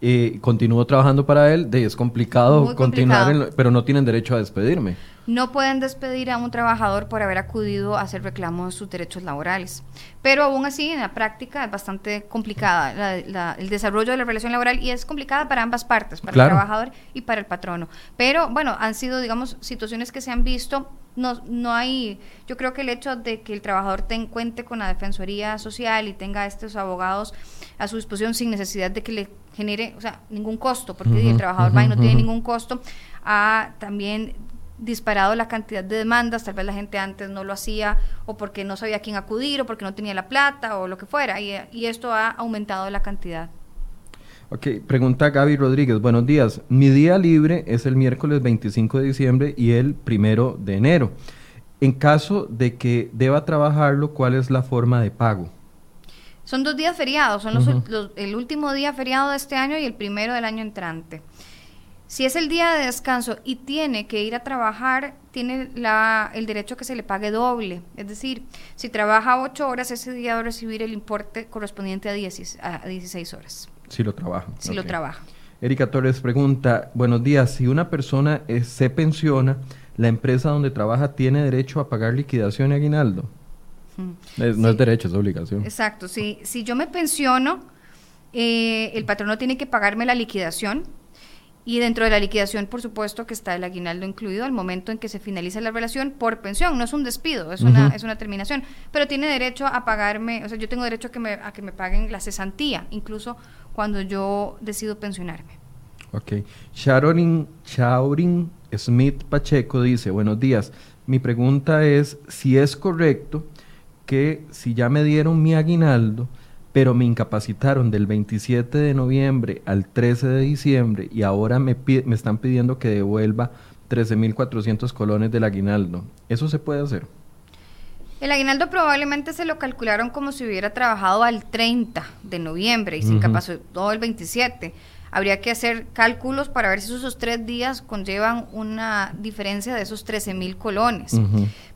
y continúo trabajando para él, de, es complicado Muy continuar, complicado. en lo- pero no tienen derecho a despedirme. No pueden despedir a un trabajador por haber acudido a hacer reclamo de sus derechos laborales. Pero aún así, en la práctica es bastante complicada la- la- el desarrollo de la relación laboral y es complicada para ambas partes, para Claro. el trabajador y para el patrono. Pero bueno, han sido, digamos, situaciones que se han visto. No, no hay, yo creo que el hecho de que el trabajador ten, cuente con la Defensoría Social y tenga a estos abogados a su disposición sin necesidad de que le genere, o sea, ningún costo, porque el trabajador va y no tiene ningún costo, ha también disparado la cantidad de demandas, tal vez la gente antes no lo hacía o porque no sabía a quién acudir o porque no tenía la plata o lo que fuera y, y esto ha aumentado la cantidad. Ok, pregunta Gaby Rodríguez. Buenos días. Mi día libre es el miércoles 25 de diciembre y el primero de enero. En caso de que deba trabajarlo, ¿cuál es la forma de pago? Son dos días feriados, son los, los- el último día feriado de este año y el primero del año entrante. Si es el día de descanso y tiene que ir a trabajar, tiene la, el derecho a que se le pague doble. Es decir, si trabaja ocho horas, ese día va a recibir el importe correspondiente a 16, a 16 horas, Si lo trabaja. si lo trabaja. Erika Torres pregunta, buenos días, si una persona eh, se pensiona, ¿la empresa donde trabaja tiene derecho a pagar liquidación y aguinaldo? Mm. Es- no Sí. es derecho, es obligación. Exacto, si, si yo me pensiono, eh, el patrono tiene que pagarme la liquidación y dentro de la liquidación, por supuesto, que está el aguinaldo incluido al momento en que se finaliza la relación por pensión. No es un despido, es, una, es una terminación, pero tiene derecho a pagarme, o sea, yo tengo derecho a que me, a que me paguen la cesantía, incluso cuando yo decido pensionarme. Ok. Sharon Shaurin Smith Pacheco dice, buenos días, mi pregunta es si es correcto que si ya me dieron mi aguinaldo, pero me incapacitaron del 27 de noviembre al 13 de diciembre y ahora me, me están pidiendo que devuelva 13.400 colones del aguinaldo. ¿Eso se puede hacer? El aguinaldo probablemente se lo calcularon como si hubiera trabajado al 30 de noviembre y se Ujú. incapacitó el 27. Habría que hacer cálculos para ver si esos tres días conllevan una diferencia de esos 13 mil colones.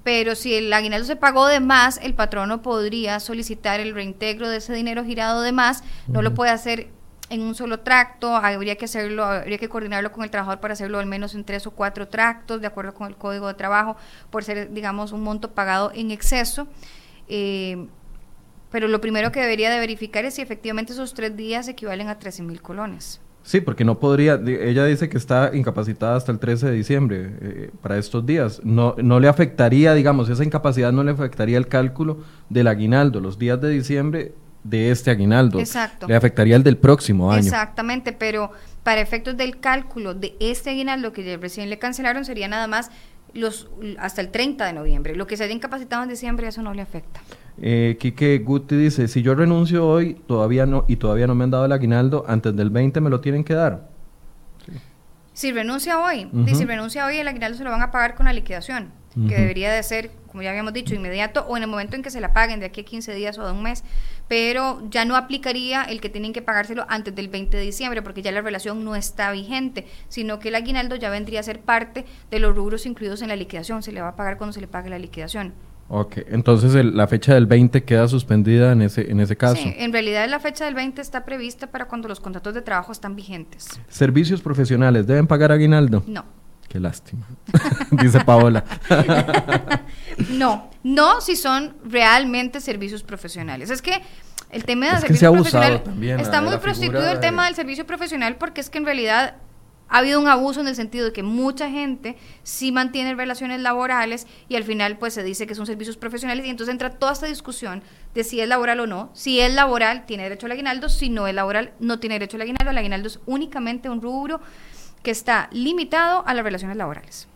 Pero si el aguinaldo se pagó de más, el patrono podría solicitar el reintegro de ese dinero girado de más. No lo puede hacer en un solo tracto, habría que hacerlo, habría que coordinarlo con el trabajador para hacerlo al menos en tres o cuatro tractos, de acuerdo con el código de trabajo, por ser, digamos, un monto pagado en exceso. Eh, pero lo primero que debería de verificar es si efectivamente esos tres días equivalen a 13 mil colones. Sí, porque no podría, ella dice que está incapacitada hasta el 13 de diciembre eh, para estos días. No, no le afectaría, digamos, esa incapacidad no le afectaría el cálculo del aguinaldo, los días de diciembre de este aguinaldo. Exacto. Le afectaría el del próximo año. Exactamente, pero para efectos del cálculo de este aguinaldo que recién le cancelaron sería nada más los hasta el 30 de noviembre. Lo que se haya incapacitado en diciembre, eso no le afecta. Eh, Quique Guti dice, si yo renuncio hoy todavía no y todavía no me han dado el aguinaldo, antes del 20 me lo tienen que dar. Si renuncia hoy, si renuncia hoy, el aguinaldo se lo van a pagar con la liquidación, que debería de ser, como ya habíamos dicho, inmediato o en el momento en que se la paguen, de aquí a 15 días o de un mes, pero ya no aplicaría el que tienen que pagárselo antes del 20 de diciembre, porque ya la relación no está vigente, sino que el aguinaldo ya vendría a ser parte de los rubros incluidos en la liquidación, se le va a pagar cuando se le pague la liquidación. Ok, entonces el- la fecha del 20 queda suspendida en ese, en ese caso. Sí, en realidad la fecha del 20 está prevista para cuando los contratos de trabajo están vigentes. Servicios profesionales, ¿deben pagar aguinaldo? No. Qué lástima, [laughs] dice Paola. [laughs] No, no si son realmente servicios profesionales. Es que el tema del Es que servicio se ha abusado profesional también, está muy prostituido el de- tema del servicio profesional porque es que en realidad ha habido un abuso en el sentido de que mucha gente sí mantiene relaciones laborales y al final pues se dice que son servicios profesionales y entonces entra toda esta discusión de si es laboral o no. Si es laboral tiene derecho al aguinaldo, si no es laboral no tiene derecho al aguinaldo. El aguinaldo es únicamente un rubro que está limitado a las relaciones laborales.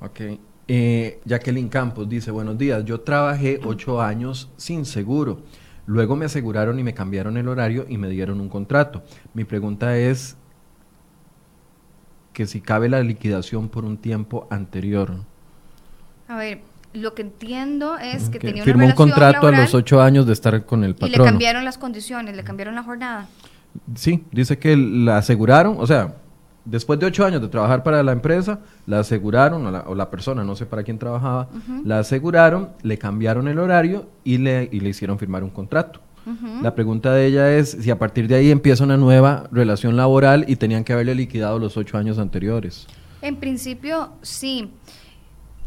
Ok. Eh, Jacqueline Campos dice, buenos días, yo trabajé ocho años sin seguro. Luego me aseguraron y me cambiaron el horario y me dieron un contrato. Mi pregunta es que si cabe la liquidación por un tiempo anterior. A ver, lo que entiendo es que Que tenía una firmó un contrato a los ocho años de estar con el y le cambiaron las condiciones, le cambiaron la jornada. Sí, dice que la aseguraron, o sea, después de ocho años de trabajar para la empresa, la aseguraron, o la, o la persona, no sé para quién trabajaba, la aseguraron, le cambiaron el horario y le, y le hicieron firmar un contrato. La pregunta de ella es si a partir de ahí empieza una nueva relación laboral y tenían que haberle liquidado los ocho años anteriores. En principio, sí.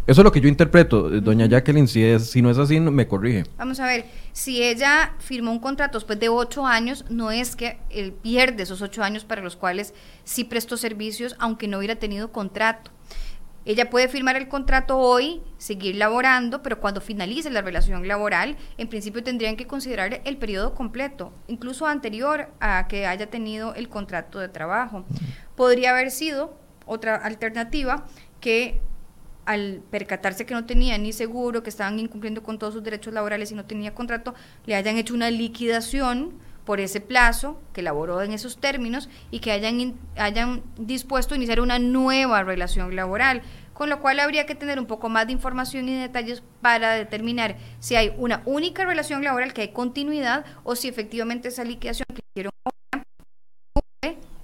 Eso es lo que yo interpreto, doña Jacqueline, si, es, si no es así, me corrige. Vamos a ver, si ella firmó un contrato después de ocho años, no es que él pierde esos ocho años para los cuales sí prestó servicios, aunque no hubiera tenido contrato. Ella puede firmar el contrato hoy, seguir laborando, pero cuando finalice la relación laboral, en principio tendrían que considerar el periodo completo, incluso anterior a que haya tenido el contrato de trabajo. Podría haber sido otra alternativa que al percatarse que no tenía ni seguro, que estaban incumpliendo con todos sus derechos laborales y no tenía contrato, le hayan hecho una liquidación por ese plazo, que laboró en esos términos y que hayan, hayan dispuesto a iniciar una nueva relación laboral, con lo cual habría que tener un poco más de información y detalles para determinar si hay una única relación laboral, que hay continuidad, o si efectivamente esa liquidación que hicieron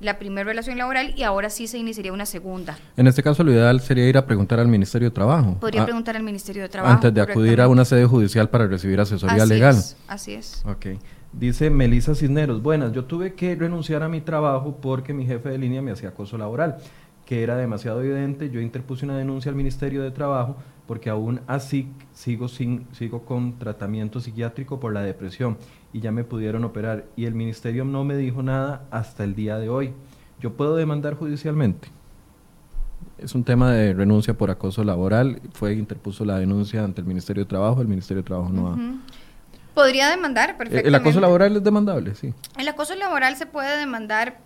la primera relación laboral y ahora sí se iniciaría una segunda. En este caso, lo ideal sería ir a preguntar al Ministerio de Trabajo. Podría ah, preguntar al Ministerio de Trabajo. antes de acudir a una sede judicial para recibir asesoría Así legal. es, así es. Ok. Dice Melisa Cisneros, buenas, yo tuve que renunciar a mi trabajo porque mi jefe de línea me hacía acoso laboral, que era demasiado evidente. Yo interpuse una denuncia al Ministerio de Trabajo porque aún así sigo, sin, sigo con tratamiento psiquiátrico por la depresión y ya me pudieron operar y el Ministerio no me dijo nada hasta el día de hoy. ¿Yo puedo demandar judicialmente? Es un tema de renuncia por acoso laboral. Fue interpuso la denuncia ante el Ministerio de Trabajo. El Ministerio de Trabajo no ha... Podría demandar Eh, perfectamente. El acoso laboral es demandable, sí. El acoso laboral se puede demandar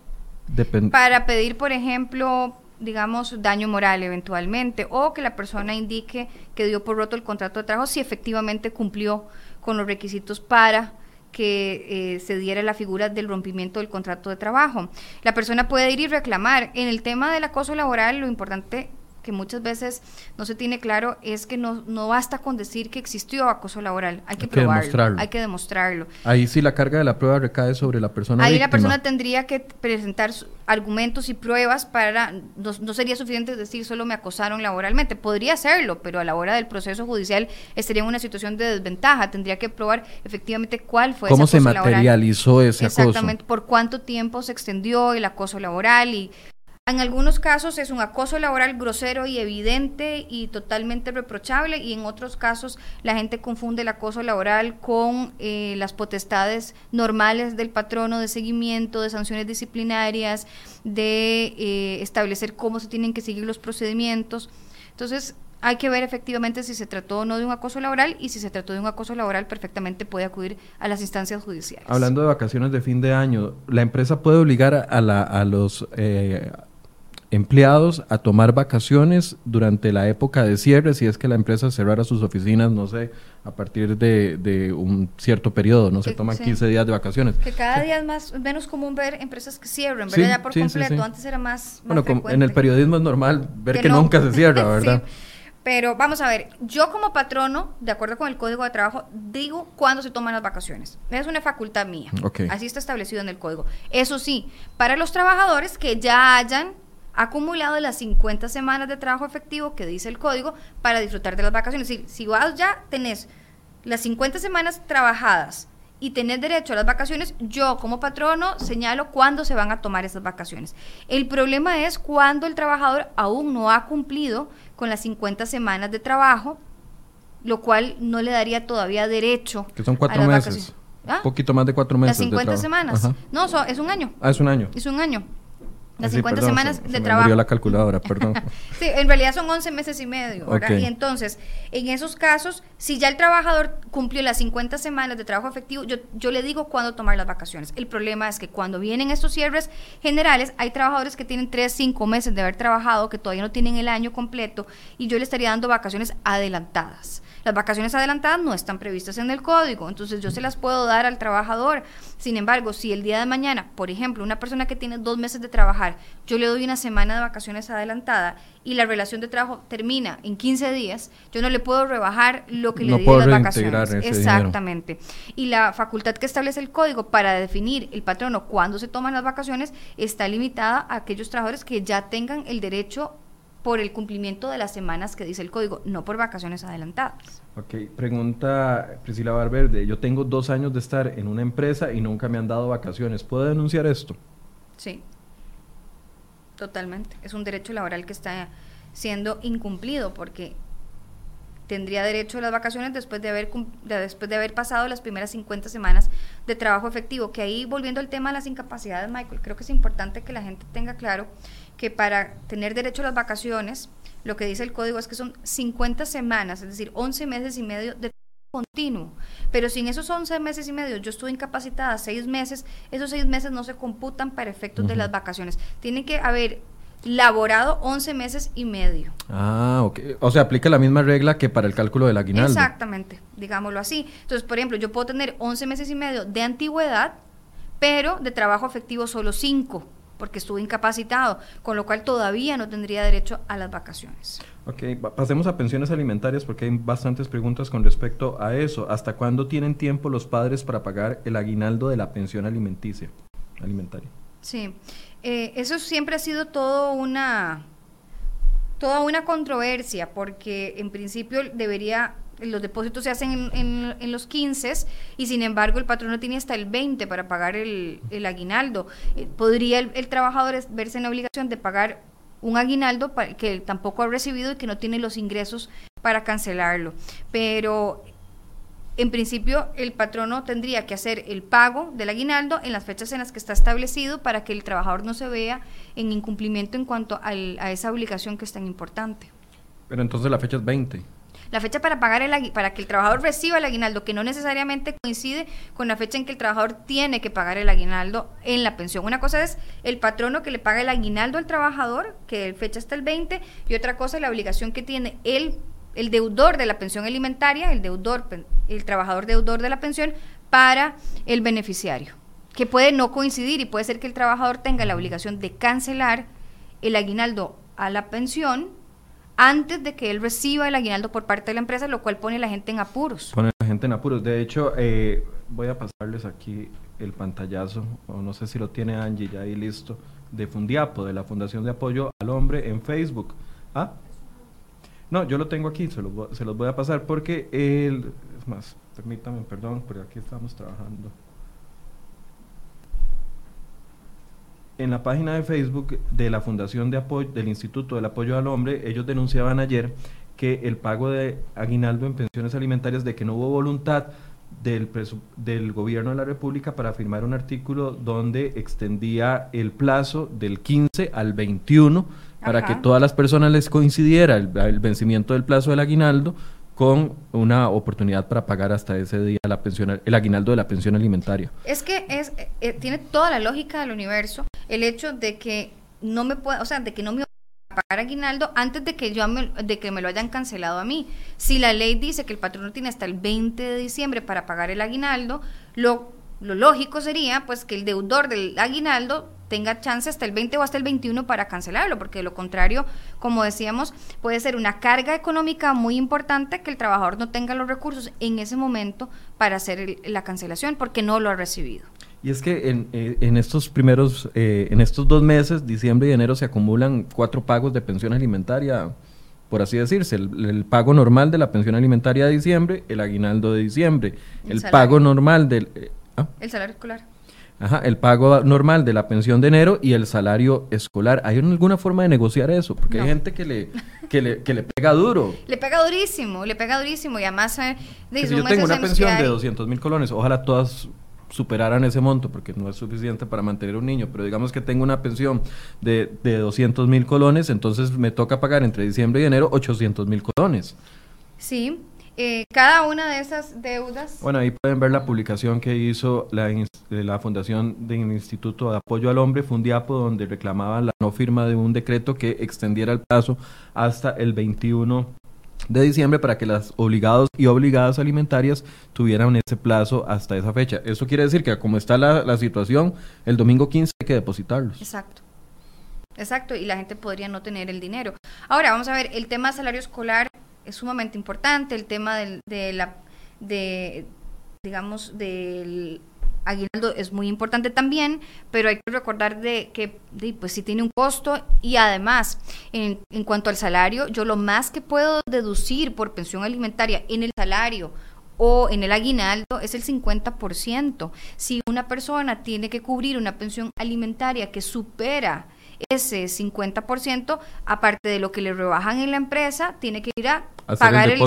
Depende. para pedir, por ejemplo, digamos, daño moral eventualmente, o que la persona indique que dio por roto el contrato de trabajo si efectivamente cumplió con los requisitos para que eh, se diera la figura del rompimiento del contrato de trabajo. La persona puede ir y reclamar. En el tema del acoso laboral, lo importante que muchas veces no se tiene claro es que no, no basta con decir que existió acoso laboral, hay que, Hay que probarlo, demostrarlo. hay que demostrarlo. Ahí sí la carga de la prueba recae sobre la persona Ahí víctima. la persona tendría que presentar argumentos y pruebas para, no, no sería suficiente decir solo me acosaron laboralmente, podría hacerlo, pero a la hora del proceso judicial estaría en una situación de desventaja, tendría que probar efectivamente cuál fue ¿Cómo ese se acoso laboral. materializó ese acoso? Exactamente, por cuánto tiempo se extendió el acoso laboral y En algunos casos es un acoso laboral grosero y evidente y totalmente reprochable y en otros casos la gente confunde el acoso laboral con eh, las potestades normales del patrono de seguimiento, de sanciones disciplinarias, de eh, establecer cómo se tienen que seguir los procedimientos. Entonces, hay que ver efectivamente si se trató o no de un acoso laboral y si se trató de un acoso laboral perfectamente puede acudir a las instancias judiciales. Hablando de vacaciones de fin de año, ¿la empresa puede obligar a, la, a los eh, empleados a tomar vacaciones durante la época de cierre si es que la empresa cerrara sus oficinas, no sé, a partir de, un cierto periodo, no se toman 15 días de vacaciones. Que cada día es más menos común ver empresas que cierren, ¿verdad? ya por completo, antes era más, Bueno, en el periodismo es normal ver que, nunca se cierra, [laughs] ¿verdad? Pero vamos a ver, yo como patrono, de acuerdo con el código de trabajo, digo cuándo se toman las vacaciones. Es una facultad mía. Así está establecido en el código. Eso sí, para los trabajadores que ya hayan acumulado las 50 semanas de trabajo efectivo que dice el código para disfrutar de las vacaciones. Si, si vas ya tenés las 50 semanas trabajadas y tenés derecho a las vacaciones, yo como patrono señalo cuándo se van a tomar esas vacaciones. El problema es cuando el trabajador aún no ha cumplido con las 50 semanas de trabajo, lo cual no le daría todavía derecho. Que son cuatro meses. Un ¿Ah? poquito más de cuatro meses. Las 50 semanas. No, es un año. Ah, es un año. Es un año. Las 50 semanas de trabajo. la calculadora, perdón. [laughs] sí, en realidad son 11 meses y medio, Y entonces, en esos casos, si ya el trabajador cumplió las 50 semanas de trabajo efectivo, yo, yo le digo cuándo tomar las vacaciones. El problema es que cuando vienen estos cierres generales, hay trabajadores que tienen 3, 5 meses de haber trabajado, que todavía no tienen el año completo, y yo le estaría dando vacaciones adelantadas. Las vacaciones adelantadas no están previstas en el código, entonces yo se las puedo dar al trabajador. Sin embargo, si el día de mañana, por ejemplo, una persona que tiene dos meses de trabajar, yo le doy una semana de vacaciones adelantada y la relación de trabajo termina en 15 días, yo no le puedo rebajar lo que le di las vacaciones. Exactamente. Y la facultad que establece el código para definir el patrono cuándo se toman las vacaciones está limitada a aquellos trabajadores que ya tengan el derecho por el cumplimiento de las semanas que dice el código, no por vacaciones adelantadas. Ok, pregunta Priscila Barberde, yo tengo dos años de estar en una empresa y nunca me han dado vacaciones, ¿puedo denunciar esto? Sí, totalmente. Es un derecho laboral que está siendo incumplido porque tendría derecho a las vacaciones después de haber después de haber pasado las primeras 50 semanas de trabajo efectivo. Que ahí, volviendo al tema de las incapacidades, Michael, creo que es importante que la gente tenga claro que para tener derecho a las vacaciones, lo que dice el código es que son 50 semanas, es decir, 11 meses y medio de continuo. Pero si en esos 11 meses y medio yo estuve incapacitada 6 meses, esos 6 meses no se computan para efectos de las vacaciones. Tiene que haber laborado 11 meses y medio. Ah, ok. O sea, aplica la misma regla que para el cálculo del aguinaldo. Exactamente, digámoslo así. Entonces, por ejemplo, yo puedo tener 11 meses y medio de antigüedad, pero de trabajo efectivo solo 5 porque estuve incapacitado, con lo cual todavía no tendría derecho a las vacaciones. Ok, pasemos a pensiones alimentarias porque hay bastantes preguntas con respecto a eso. ¿Hasta cuándo tienen tiempo los padres para pagar el aguinaldo de la pensión alimenticia, alimentaria? Sí, eh, eso siempre ha sido todo una, toda una controversia porque en principio debería los depósitos se hacen en, los 15 y sin embargo el patrono tiene hasta el 20 para pagar el, aguinaldo. Eh, ¿Podría el, trabajador verse en la obligación de pagar un aguinaldo que tampoco ha recibido y que no tiene los ingresos para cancelarlo? Pero en principio el patrono tendría que hacer el pago del aguinaldo en las fechas en las que está establecido para que el trabajador no se vea en incumplimiento en cuanto a esa obligación que es tan importante. Pero entonces la fecha es 20 la fecha para pagar el para que el trabajador reciba el aguinaldo, que no necesariamente coincide con la fecha en que el trabajador tiene que pagar el aguinaldo en la pensión. Una cosa es el patrono que le paga el aguinaldo al trabajador, que fecha está el 20, y otra cosa es la obligación que tiene el el deudor de la pensión alimentaria, el deudor, el trabajador deudor de la pensión para el beneficiario, que puede no coincidir y puede ser que el trabajador tenga la obligación de cancelar el aguinaldo a la pensión antes de que él reciba el aguinaldo por parte de la empresa, lo cual pone a la gente en apuros. Pone a la gente en apuros. De hecho, eh, voy a pasarles aquí el pantallazo, o no sé si lo tiene Angie ya ahí listo, de Fundiapo, de la Fundación de Apoyo al Hombre en Facebook. ¿Ah? No, yo lo tengo aquí, se los, se los voy a pasar porque él, es más, permítame, perdón, porque aquí estamos trabajando. En la página de Facebook de la Fundación de Apoyo, del Instituto del Apoyo al Hombre, ellos denunciaban ayer que el pago de aguinaldo en pensiones alimentarias, de que no hubo voluntad del, del gobierno de la República para firmar un artículo donde extendía el plazo del 15 al 21 para que todas las personas les coincidiera el, vencimiento del plazo del aguinaldo con una oportunidad para pagar hasta ese día la el aguinaldo de la pensión alimentaria. Es que es, eh, tiene toda la lógica del universo el hecho de que no me pueda, o sea, de que no me pagar aguinaldo antes de que yo me, de que me lo hayan cancelado a mí. Si la ley dice que el patrono tiene hasta el 20 de diciembre para pagar el aguinaldo, lo, lo lógico sería pues que el deudor del aguinaldo tenga chance hasta el 20 o hasta el 21 para cancelarlo, porque de lo contrario, como decíamos, puede ser una carga económica muy importante que el trabajador no tenga los recursos en ese momento para hacer la cancelación porque no lo ha recibido. Y es que en, eh, en estos primeros, eh, en estos dos meses, diciembre y enero, se acumulan cuatro pagos de pensión alimentaria, por así decirse. El, pago normal de la pensión alimentaria de diciembre, el aguinaldo de diciembre, el, pago normal del... Eh, ¿ah? El salario escolar. Ajá, el pago normal de la pensión de enero y el salario escolar. ¿Hay alguna forma de negociar eso? Porque hay gente que le, que le, que le pega duro. Le pega durísimo, le pega durísimo y además... si yo tengo una pensión de 200 mil colones, ojalá todas superaran ese monto, porque no es suficiente para mantener un niño, pero digamos que tengo una pensión de, de 200 mil colones, entonces me toca pagar entre diciembre y enero 800 mil colones. Sí, eh, cada una de esas deudas. Bueno, ahí pueden ver la publicación que hizo la, la Fundación del Instituto de Apoyo al Hombre, Fundiapo, donde reclamaban la no firma de un decreto que extendiera el plazo hasta el 21 de diciembre para que las obligados y obligadas alimentarias tuvieran ese plazo hasta esa fecha. Eso quiere decir que como está la, la situación, el domingo 15 hay que depositarlos. Exacto. Exacto, y la gente podría no tener el dinero. Ahora, vamos a ver, el tema salario escolar es sumamente importante, el tema del, de la, de, digamos, del aguinaldo es muy importante también, pero hay que recordar de que pues sí tiene un costo y además en, en cuanto al salario, yo lo más que puedo deducir por pensión alimentaria en el salario o en el aguinaldo es el 50%. Si una persona tiene que cubrir una pensión alimentaria que supera ese 50%, aparte de lo que le rebajan en la empresa, tiene que ir a pagar el,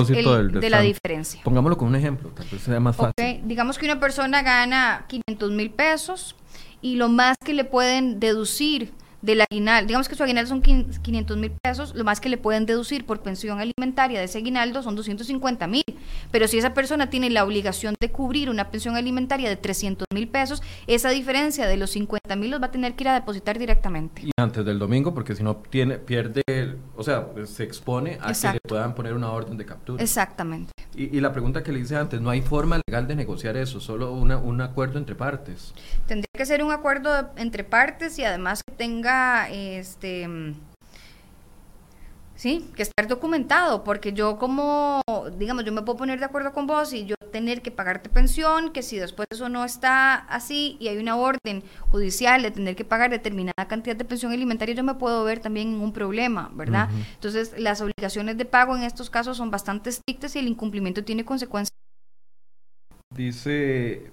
de la diferencia. Pongámoslo como un ejemplo, tal vez sea más fácil. Digamos que una persona gana 500 mil pesos y lo más que le pueden deducir del aguinaldo, digamos que su aguinaldo son 500 mil pesos, lo más que le pueden deducir por pensión alimentaria de ese aguinaldo son 250 mil. Pero si esa persona tiene la obligación de cubrir una pensión alimentaria de 300 mil pesos, esa diferencia de los 50 mil los va a tener que ir a depositar directamente. Y antes del domingo, porque si no tiene, pierde, o sea, se expone a que le puedan poner una orden de captura. Exactamente. Y, y, la pregunta que le hice antes, no hay forma legal de negociar eso, solo una, un acuerdo entre partes. Tendría que ser un acuerdo entre partes y además que tenga este, sí, que estar documentado, porque yo como, digamos, yo me puedo poner de acuerdo con vos y yo tener que pagarte pensión, que si después eso no está así y hay una orden judicial de tener que pagar determinada cantidad de pensión alimentaria, yo me puedo ver también en un problema, ¿verdad? Entonces, las obligaciones de pago en estos casos son bastante estrictas y el incumplimiento tiene consecuencias. Dice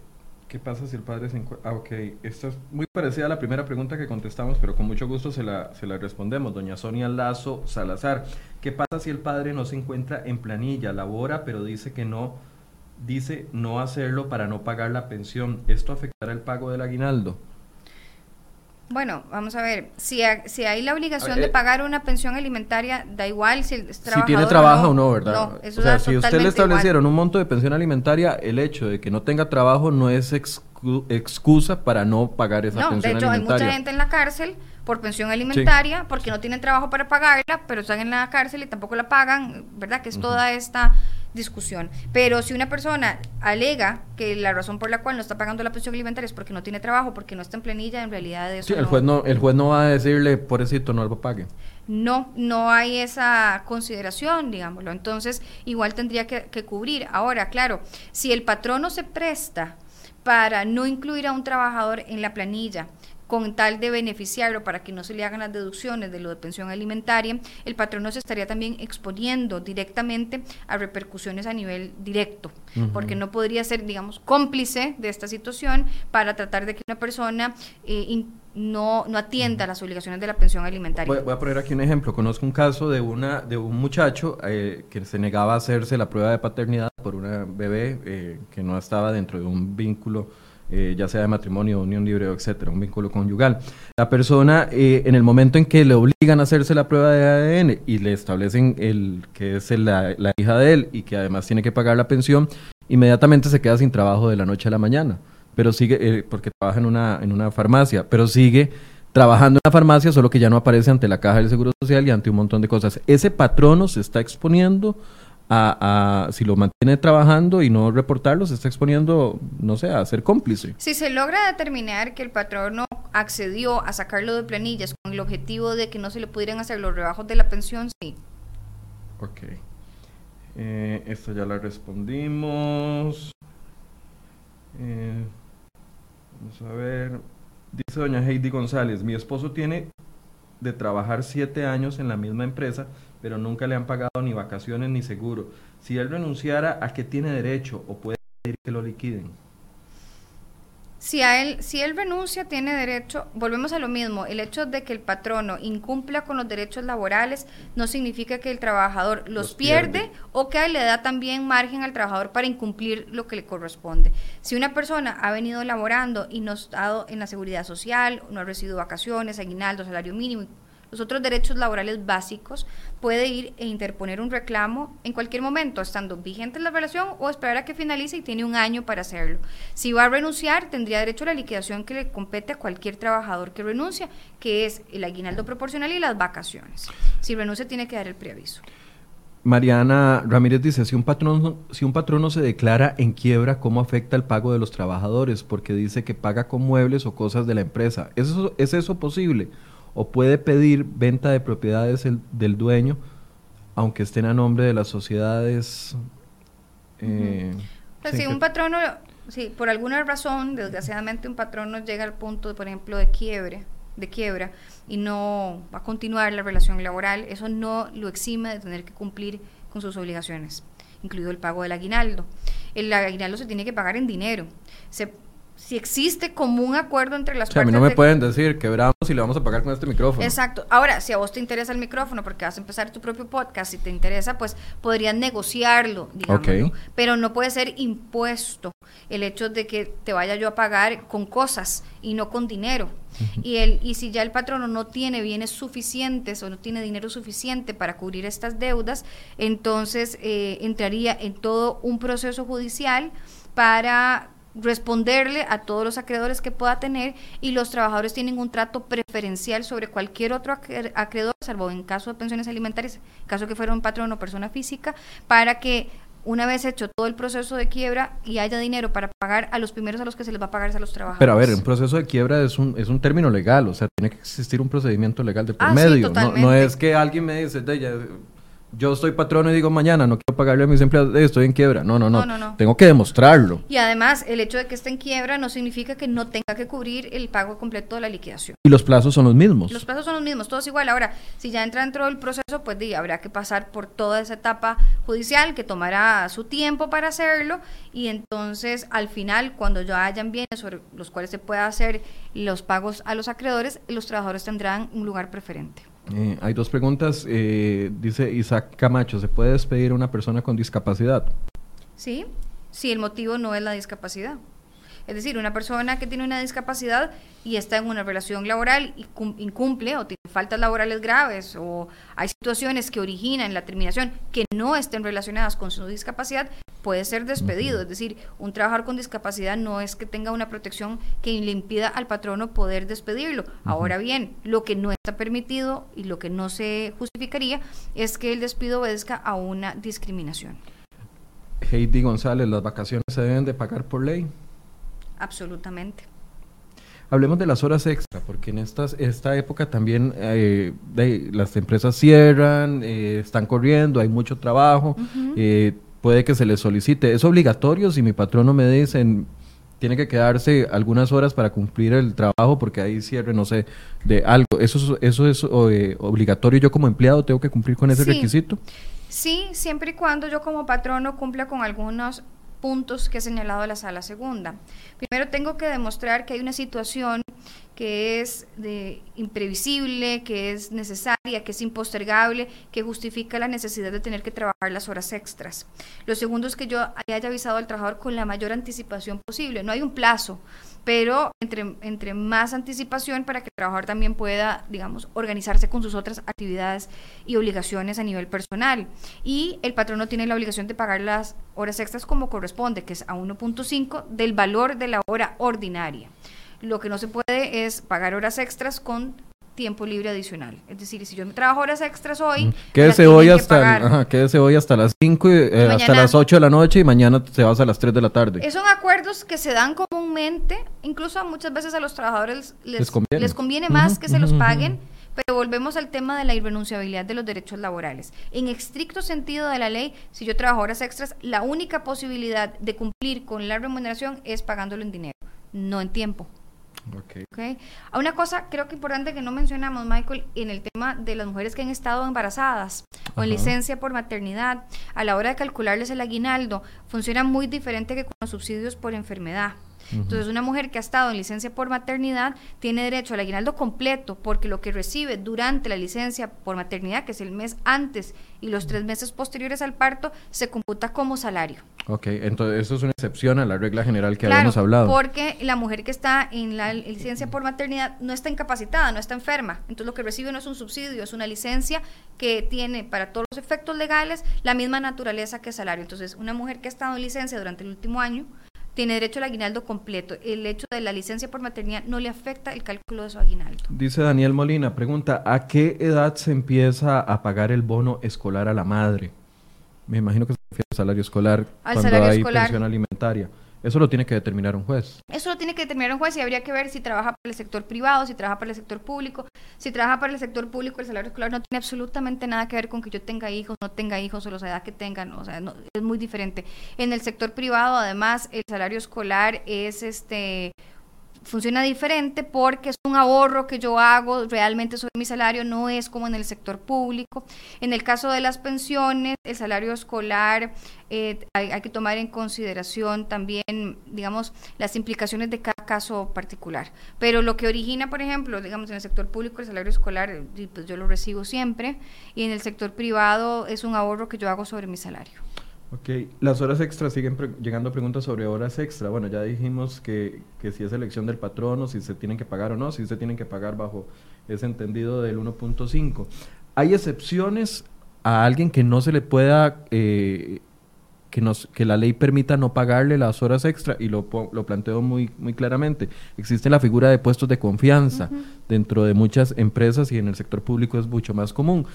¿Qué pasa si el padre se encuentra? Ah, ok. Esta es muy parecida a la primera pregunta que contestamos, pero con mucho gusto se la, se la respondemos. Doña Sonia Lazo Salazar. ¿Qué pasa si el padre no se encuentra en planilla, labora, pero dice que no, dice no hacerlo para no pagar la pensión? ¿Esto afectará el pago del aguinaldo? Bueno, vamos a ver, si, si hay la obligación de eh, pagar una pensión alimentaria, da igual si el Si tiene trabajo o no, ¿verdad? No, eso o sea, si usted le establecieron un monto de pensión alimentaria, el hecho de que no tenga trabajo no es excusa para no pagar esa pensión alimentaria. No, de hecho hay mucha gente en la cárcel por pensión alimentaria porque no tienen trabajo para pagarla, pero están en la cárcel y tampoco la pagan, ¿verdad? Que es toda esta discusión. Pero si una persona alega que la razón por la cual no está pagando la pensión alimentaria es porque no tiene trabajo, porque no está en planilla, en realidad eso sí, el juez no el juez no va a decirle, pobrecito, no lo pague. No, no hay esa consideración, digámoslo. Entonces, igual tendría que, que cubrir. Ahora, claro, si el patrono se presta para no incluir a un trabajador en la planilla, con tal de beneficiarlo para que no se le hagan las deducciones de lo de pensión alimentaria, el patrono se estaría también exponiendo directamente a repercusiones a nivel directo, porque no podría ser, digamos, cómplice de esta situación para tratar de que una persona eh, no, no atienda las obligaciones de la pensión alimentaria. Voy, a poner aquí un ejemplo. Conozco un caso de, una, de un muchacho eh, que se negaba a hacerse la prueba de paternidad por una bebé eh, que no estaba dentro de un vínculo. Eh, ya sea de matrimonio, unión libre, etcétera, un vínculo conyugal. La persona, en el momento en que le obligan a hacerse la prueba de ADN y le establecen el que es la, la hija de él y que además tiene que pagar la pensión, inmediatamente se queda sin trabajo de la noche a la mañana pero sigue, eh, porque trabaja en una, en una farmacia, pero sigue trabajando en la farmacia, solo que ya no aparece ante la caja del Seguro Social y ante un montón de cosas. Ese patrono se está exponiendo a, si lo mantiene trabajando y no reportarlo, se está exponiendo, no sé, a ser cómplice. Si se logra determinar que el patrono accedió a sacarlo de planillas con el objetivo de que no se le pudieran hacer los rebajos de la pensión, sí. Ok. Eh, esto ya la respondimos. Eh, Vamos a ver. Dice doña Heidi González, mi esposo tiene de trabajar siete años en la misma empresa, pero nunca le han pagado ni vacaciones ni seguro. Si él renunciara, ¿a qué tiene derecho o puede pedir que lo liquiden? Si, a él, si él renuncia, tiene derecho, volvemos a lo mismo, el hecho de que el patrono incumpla con los derechos laborales no significa que el trabajador los, pierde, o que le da también margen al trabajador para incumplir lo que le corresponde. Si una persona ha venido laborando y no ha estado en la seguridad social, no ha recibido vacaciones, aguinaldo, salario mínimo, los otros derechos laborales básicos, puede ir e interponer un reclamo en cualquier momento, estando vigente la relación o esperar a que finalice y tiene un año para hacerlo. Si va a renunciar, tendría derecho a la liquidación que le compete a cualquier trabajador que renuncia, que es el aguinaldo proporcional y las vacaciones. Si renuncia, tiene que dar el preaviso. Mariana Ramírez dice, si un patrono, si un patrono se declara en quiebra, ¿cómo afecta el pago de los trabajadores? Porque dice que paga con muebles o cosas de la empresa. ¿Es eso, ¿es eso posible? O puede pedir venta de propiedades del dueño, aunque estén a nombre de las sociedades. Eh, si un patrono, si por alguna razón, desgraciadamente un patrono llega al punto, por ejemplo, de quiebre, de quiebra y no va a continuar la relación laboral, eso no lo exime de tener que cumplir con sus obligaciones, incluido el pago del aguinaldo. El aguinaldo se tiene que pagar en dinero. Se si existe como un acuerdo entre las partes. A mí no me pueden decir quebramos y le vamos a pagar con este micrófono. Exacto. Ahora, si a vos te interesa el micrófono porque vas a empezar tu propio podcast, si te interesa, pues podrías negociarlo, digamos. Pero no puede ser impuesto el hecho de que te vaya yo a pagar con cosas y no con dinero. y, el, y si ya el patrono no tiene bienes suficientes o no tiene dinero suficiente para cubrir estas deudas, entonces eh, entraría en todo un proceso judicial para responderle a todos los acreedores que pueda tener y los trabajadores tienen un trato preferencial sobre cualquier otro acreedor, salvo en caso de pensiones alimentarias, en caso que fuera un patrón o persona física, para que una vez hecho todo el proceso de quiebra y haya dinero para pagar a los primeros a los que se les va a pagar a los trabajadores. Pero a ver, un proceso de quiebra es un, es un término legal, o sea, tiene que existir un procedimiento legal de por ah, medio. no, no, es que alguien me dice, ya, yo soy patrono y digo mañana no quiero pagarle a mis empleados, eh, estoy en quiebra. No, no, no, Tengo que demostrarlo. Y además, el hecho de que esté en quiebra no significa que no tenga que cubrir el pago completo de la liquidación. Y los plazos son los mismos. Los plazos son los mismos, todo es igual. Ahora, si ya entra dentro del proceso, pues di, habrá que pasar por toda esa etapa judicial que tomará su tiempo para hacerlo y entonces al final, cuando ya hayan bienes sobre los cuales se pueda hacer los pagos a los acreedores, los trabajadores tendrán un lugar preferente. Eh, hay dos preguntas. Eh, dice Isaac Camacho, ¿se puede despedir a una persona con discapacidad? Sí, si el motivo no es la discapacidad. Es decir, una persona que tiene una discapacidad y está en una relación laboral y incumple o tiene faltas laborales graves o hay situaciones que originan la terminación que no estén relacionadas con su discapacidad, puede ser despedido. Es decir, un trabajador con discapacidad no es que tenga una protección que le impida al patrono poder despedirlo. Ahora bien, lo que no está permitido y lo que no se justificaría es que el despido obedezca a una discriminación. Heidi González, ¿las vacaciones se deben de pagar por ley? Absolutamente. Hablemos de las horas extra, porque en estas, esta época también eh, las empresas cierran, eh, están corriendo, hay mucho trabajo, eh, puede que se les solicite. ¿Es obligatorio si mi patrono me dice, tiene que quedarse algunas horas para cumplir el trabajo porque hay cierre, no sé, de algo. ¿Eso, es- eso es eh, obligatorio? ¿Yo como empleado tengo que cumplir con ese Sí. requisito? Sí, siempre y cuando yo como patrono cumpla con algunos puntos que he señalado la sala segunda. Primero tengo que demostrar que hay una situación que es de imprevisible, que es necesaria, que es impostergable, que justifica la necesidad de tener que trabajar las horas extras. Lo segundo es que yo haya avisado al trabajador con la mayor anticipación posible. No hay un plazo, pero entre, entre más anticipación para que el trabajador también pueda, digamos, organizarse con sus otras actividades y obligaciones a nivel personal. Y el patrono tiene la obligación de pagar las horas extras como corresponde, que es a 1.5 del valor de la hora ordinaria. Lo que no se puede es pagar horas extras con tiempo libre adicional. Es decir, si yo me trabajo horas extras hoy, Quédese hoy, hasta, ajá, quédese hoy hasta las 5, y, eh, hasta las 8 de la noche y mañana se va hasta las 3 de la tarde. Son acuerdos que se dan comúnmente, incluso muchas veces a los trabajadores les, Les conviene. les conviene más que se los paguen, pero volvemos al tema de la irrenunciabilidad de los derechos laborales. En estricto sentido de la ley, si yo trabajo horas extras, la única posibilidad de cumplir con la remuneración es pagándolo en dinero, no en tiempo. Ok. ¿ok? A una cosa creo que importante que no mencionamos, Michael, en el tema de las mujeres que han estado embarazadas o en licencia por maternidad, a la hora de calcularles el aguinaldo, funciona muy diferente que con los subsidios por enfermedad. Entonces, una mujer que ha estado en licencia por maternidad tiene derecho al aguinaldo completo porque lo que recibe durante la licencia por maternidad, que es el mes antes y los tres meses posteriores al parto, se computa como salario. Ok, entonces eso es una excepción a la regla general que Claro, habíamos hablado. porque la mujer que está en la licencia por maternidad no está incapacitada, no está enferma. Entonces lo que recibe no es un subsidio, es una licencia que tiene para todos los efectos legales la misma naturaleza que salario. Entonces una mujer que ha estado en licencia durante el último año tiene derecho al aguinaldo completo. El hecho de la licencia por maternidad no le afecta el cálculo de su aguinaldo. Dice Daniel Molina, pregunta, ¿a qué edad se empieza a pagar el bono escolar a la madre? Me imagino que se refiere al salario escolar Al cuando salario hay escolar. pensión alimentaria. Eso lo tiene que determinar un juez. Eso lo tiene que determinar un juez y habría que ver si trabaja para el sector privado, si trabaja para el sector público. Si trabaja para el sector público, el salario escolar no tiene absolutamente nada que ver con que yo tenga hijos, no tenga hijos o la edad que tengan. O sea, no- es muy diferente. En el sector privado, además, el salario escolar es este funciona diferente porque es un ahorro que yo hago realmente sobre mi salario, no es como en el sector público. En el caso de las pensiones, el salario escolar, eh, hay, hay que tomar en consideración también, digamos, las implicaciones de cada caso particular. Pero lo que origina, por ejemplo, digamos, en el sector público, el salario escolar, pues yo lo recibo siempre, y en el sector privado es un ahorro que yo hago sobre mi salario. Ok, las horas extras siguen llegando preguntas sobre horas extra. Bueno, ya dijimos que, que si es elección del patrono, si se tienen que pagar o no, si se tienen que pagar bajo ese entendido del 1.5. ¿Hay excepciones a alguien que no se le pueda, eh, que, nos, que la ley permita no pagarle las horas extra? Y lo, lo planteo muy, muy claramente. Existe la figura de puestos de confianza dentro de muchas empresas y en el sector público es mucho más común.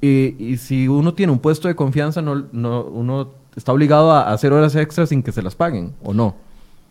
Y, y si uno tiene un puesto de confianza, no, no, uno está obligado a hacer horas extras sin que se las paguen, ¿o no?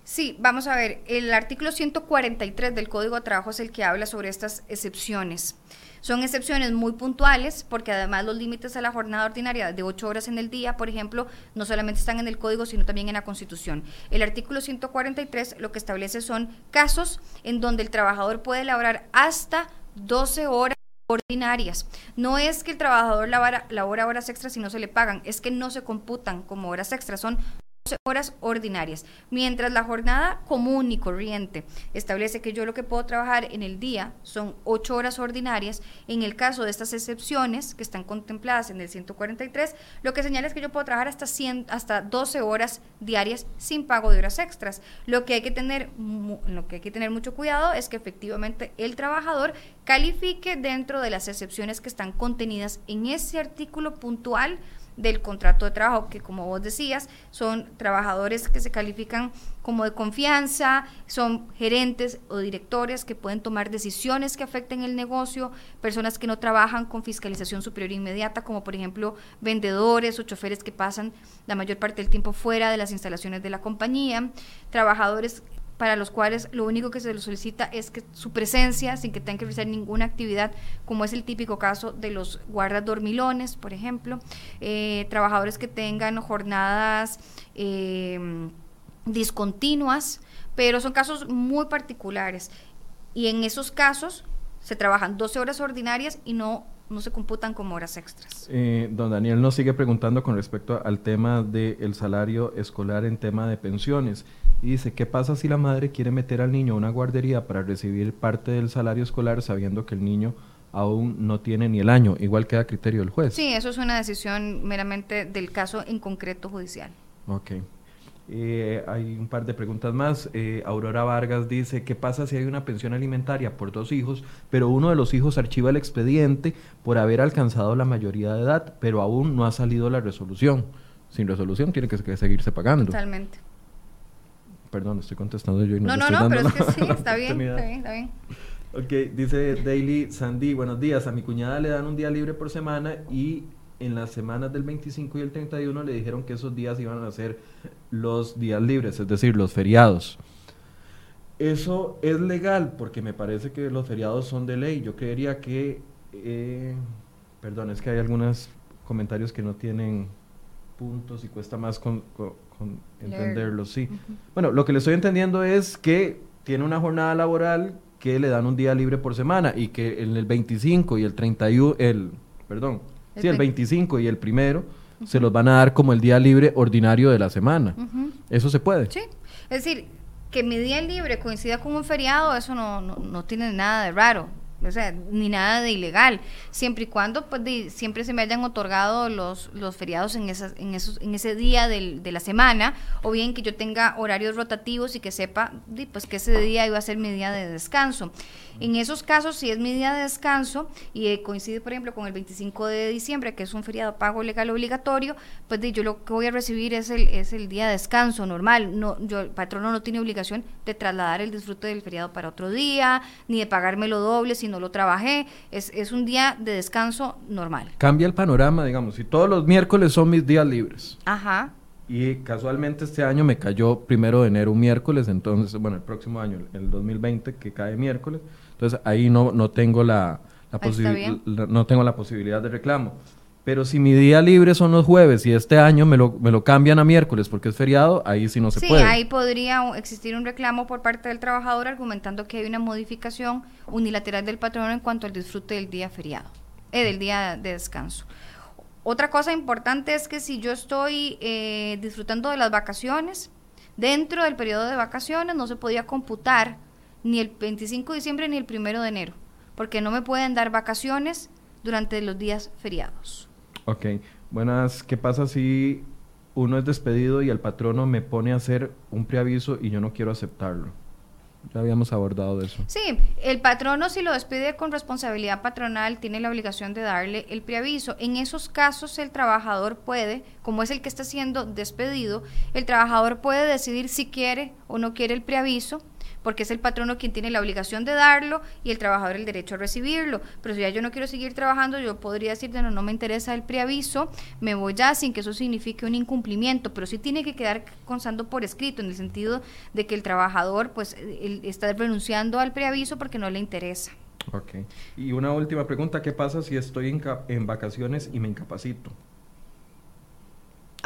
Sí, vamos a ver, el artículo 143 del Código de Trabajo es el que habla sobre estas excepciones. Son excepciones muy puntuales porque además los límites a la jornada ordinaria de 8 horas en el día, por ejemplo, no solamente están en el Código, sino también en la Constitución. El artículo 143 lo que establece son casos en donde el trabajador puede laborar hasta 12 horas ordinarias. No es que el trabajador labora, labora horas extras y no se le pagan, es que no se computan como horas extras, son 12 horas ordinarias, mientras la jornada común y corriente establece que yo lo que puedo trabajar en el día son 8 horas ordinarias, en el caso de estas excepciones que están contempladas en el 143, lo que señala es que yo puedo trabajar hasta 100, hasta 12 horas diarias sin pago de horas extras. Lo que hay que tener lo que hay que tener mucho cuidado es que efectivamente el trabajador califique dentro de las excepciones que están contenidas en ese artículo puntual del contrato de trabajo, que como vos decías, son trabajadores que se califican como de confianza, son gerentes o directores que pueden tomar decisiones que afecten el negocio, personas que no trabajan con fiscalización superior inmediata, como por ejemplo vendedores o choferes que pasan la mayor parte del tiempo fuera de las instalaciones de la compañía, trabajadores para los cuales lo único que se les solicita es que su presencia, sin que tengan que realizar ninguna actividad, como es el típico caso de los guardas dormilones, por ejemplo, eh, trabajadores que tengan jornadas eh, discontinuas, pero son casos muy particulares. Y en esos casos se trabajan 12 horas ordinarias y no, no se computan como horas extras. Eh, don Daniel nos sigue preguntando con respecto al tema del salario escolar en tema de pensiones. Y dice, ¿qué pasa si la madre quiere meter al niño a una guardería para recibir parte del salario escolar sabiendo que el niño aún no tiene ni el año? Igual queda a criterio del juez. Sí, eso es una decisión meramente del caso en concreto judicial. Ok. Eh, hay un par de preguntas más. Eh, Aurora Vargas dice, ¿qué pasa si hay una pensión alimentaria por dos hijos, pero uno de los hijos archiva el expediente por haber alcanzado la mayoría de edad, pero aún no ha salido la resolución? Sin resolución tiene que, que seguirse pagando. Totalmente. Perdón, estoy contestando yo y no No, no, no, pero es que sí, está bien, está bien, está bien. Ok, dice Daily Sandy, buenos días. A mi cuñada le dan un día libre por semana y en las semanas del 25 y el 31 le dijeron que esos días iban a ser los días libres, es decir, los feriados. Eso es legal porque me parece que los feriados son de ley. Yo creería que, eh, perdón, es que hay algunos comentarios que no tienen puntos y cuesta más con, con- con entenderlos, sí. Bueno, lo que le estoy entendiendo es que tiene una jornada laboral que le dan un día libre por semana y que en el 25 y el 31, el, perdón, El sí, el vein- 25 y el primero se los van a dar como el día libre ordinario de la semana. Eso se puede. Sí, es decir, que mi día libre coincida con un feriado, eso no, no, no tiene nada de raro. O sea, ni nada de ilegal, siempre y cuando pues siempre se me hayan otorgado los, los feriados en, esas, en, esos, en ese día del- de la semana, o bien que yo tenga horarios rotativos y que sepa pues que ese día iba a ser mi día de descanso. En esos casos, si es mi día de descanso y eh, coincide, por ejemplo, con el 25 de diciembre, que es un feriado pago legal obligatorio, pues yo lo que voy a recibir es el, es el día de descanso normal. No, yo, el patrono no tiene obligación de trasladar el disfrute del feriado para otro día, ni de pagármelo doble si no lo trabajé. Es, es un día de descanso normal. Cambia el panorama, digamos, si todos los miércoles son mis días libres Ajá. y casualmente este año me cayó primero de enero un miércoles, entonces, bueno, el próximo año, el 2020, que cae miércoles, entonces ahí no, no tengo la, Ahí no tengo la posibilidad de reclamo. Pero si mi día libre son los jueves y este año me lo, me lo cambian a miércoles porque es feriado, ahí sí no se sí, puede. ahí podría existir un reclamo por parte del trabajador argumentando que hay una modificación unilateral del patrono en cuanto al disfrute del día feriado, eh, del día de descanso. Otra cosa importante es que si yo estoy eh, disfrutando de las vacaciones, dentro del periodo de vacaciones no se podía computar ni el 25 de diciembre ni el 1 de enero, porque no me pueden dar vacaciones durante los días feriados. Ok, buenas, ¿qué pasa si uno es despedido y el patrono me pone a hacer un preaviso y yo no quiero aceptarlo? Ya habíamos abordado eso. Sí, el patrono si lo despide con responsabilidad patronal tiene la obligación de darle el preaviso. En esos casos el trabajador puede, como es el que está siendo despedido, el trabajador puede decidir si quiere o no quiere el preaviso, porque es el patrono quien tiene la obligación de darlo y el trabajador el derecho a recibirlo. Pero si ya yo no quiero seguir trabajando, yo podría decir, no, no me interesa el preaviso, me voy ya sin que eso signifique un incumplimiento, pero sí tiene que quedar constando por escrito, en el sentido de que el trabajador pues él está renunciando al preaviso porque no le interesa. Ok. Y una última pregunta, ¿qué pasa si estoy en, ca- en vacaciones y me incapacito?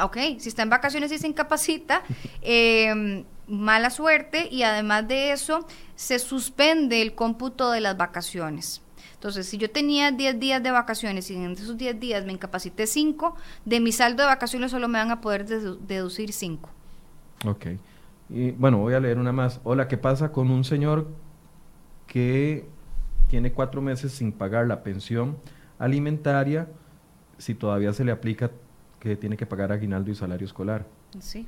Ok, si está en vacaciones y se incapacita, [laughs] eh, mala suerte y además de eso se suspende el cómputo de las vacaciones. Entonces, si yo tenía 10 días de vacaciones y en esos 10 días me incapacité 5, de mi saldo de vacaciones solo me van a poder dedu- deducir 5. Ok. Y bueno, voy a leer una más. Hola, ¿qué pasa con un señor que tiene cuatro meses sin pagar la pensión alimentaria si todavía se le aplica que tiene que pagar aguinaldo y salario escolar? Sí.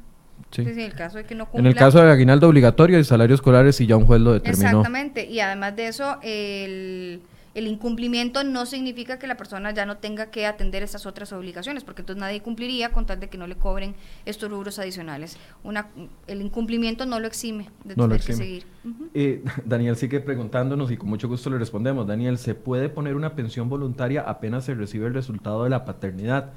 Sí. Sí, el caso de que no En el cumpla- caso de aguinaldo obligatorio y salario escolar es si ya un juez lo determinó. Exactamente, y además de eso, el, el incumplimiento no significa que la persona ya no tenga que atender esas otras obligaciones, porque entonces nadie cumpliría con tal de que no le cobren estos rubros adicionales. Una, el incumplimiento no lo exime de No lo tener que exime. seguir. Ujú. Eh, [laughs] Daniel sigue preguntándonos y con mucho gusto le respondemos. Daniel, ¿se puede poner una pensión voluntaria apenas se recibe el resultado de la paternidad?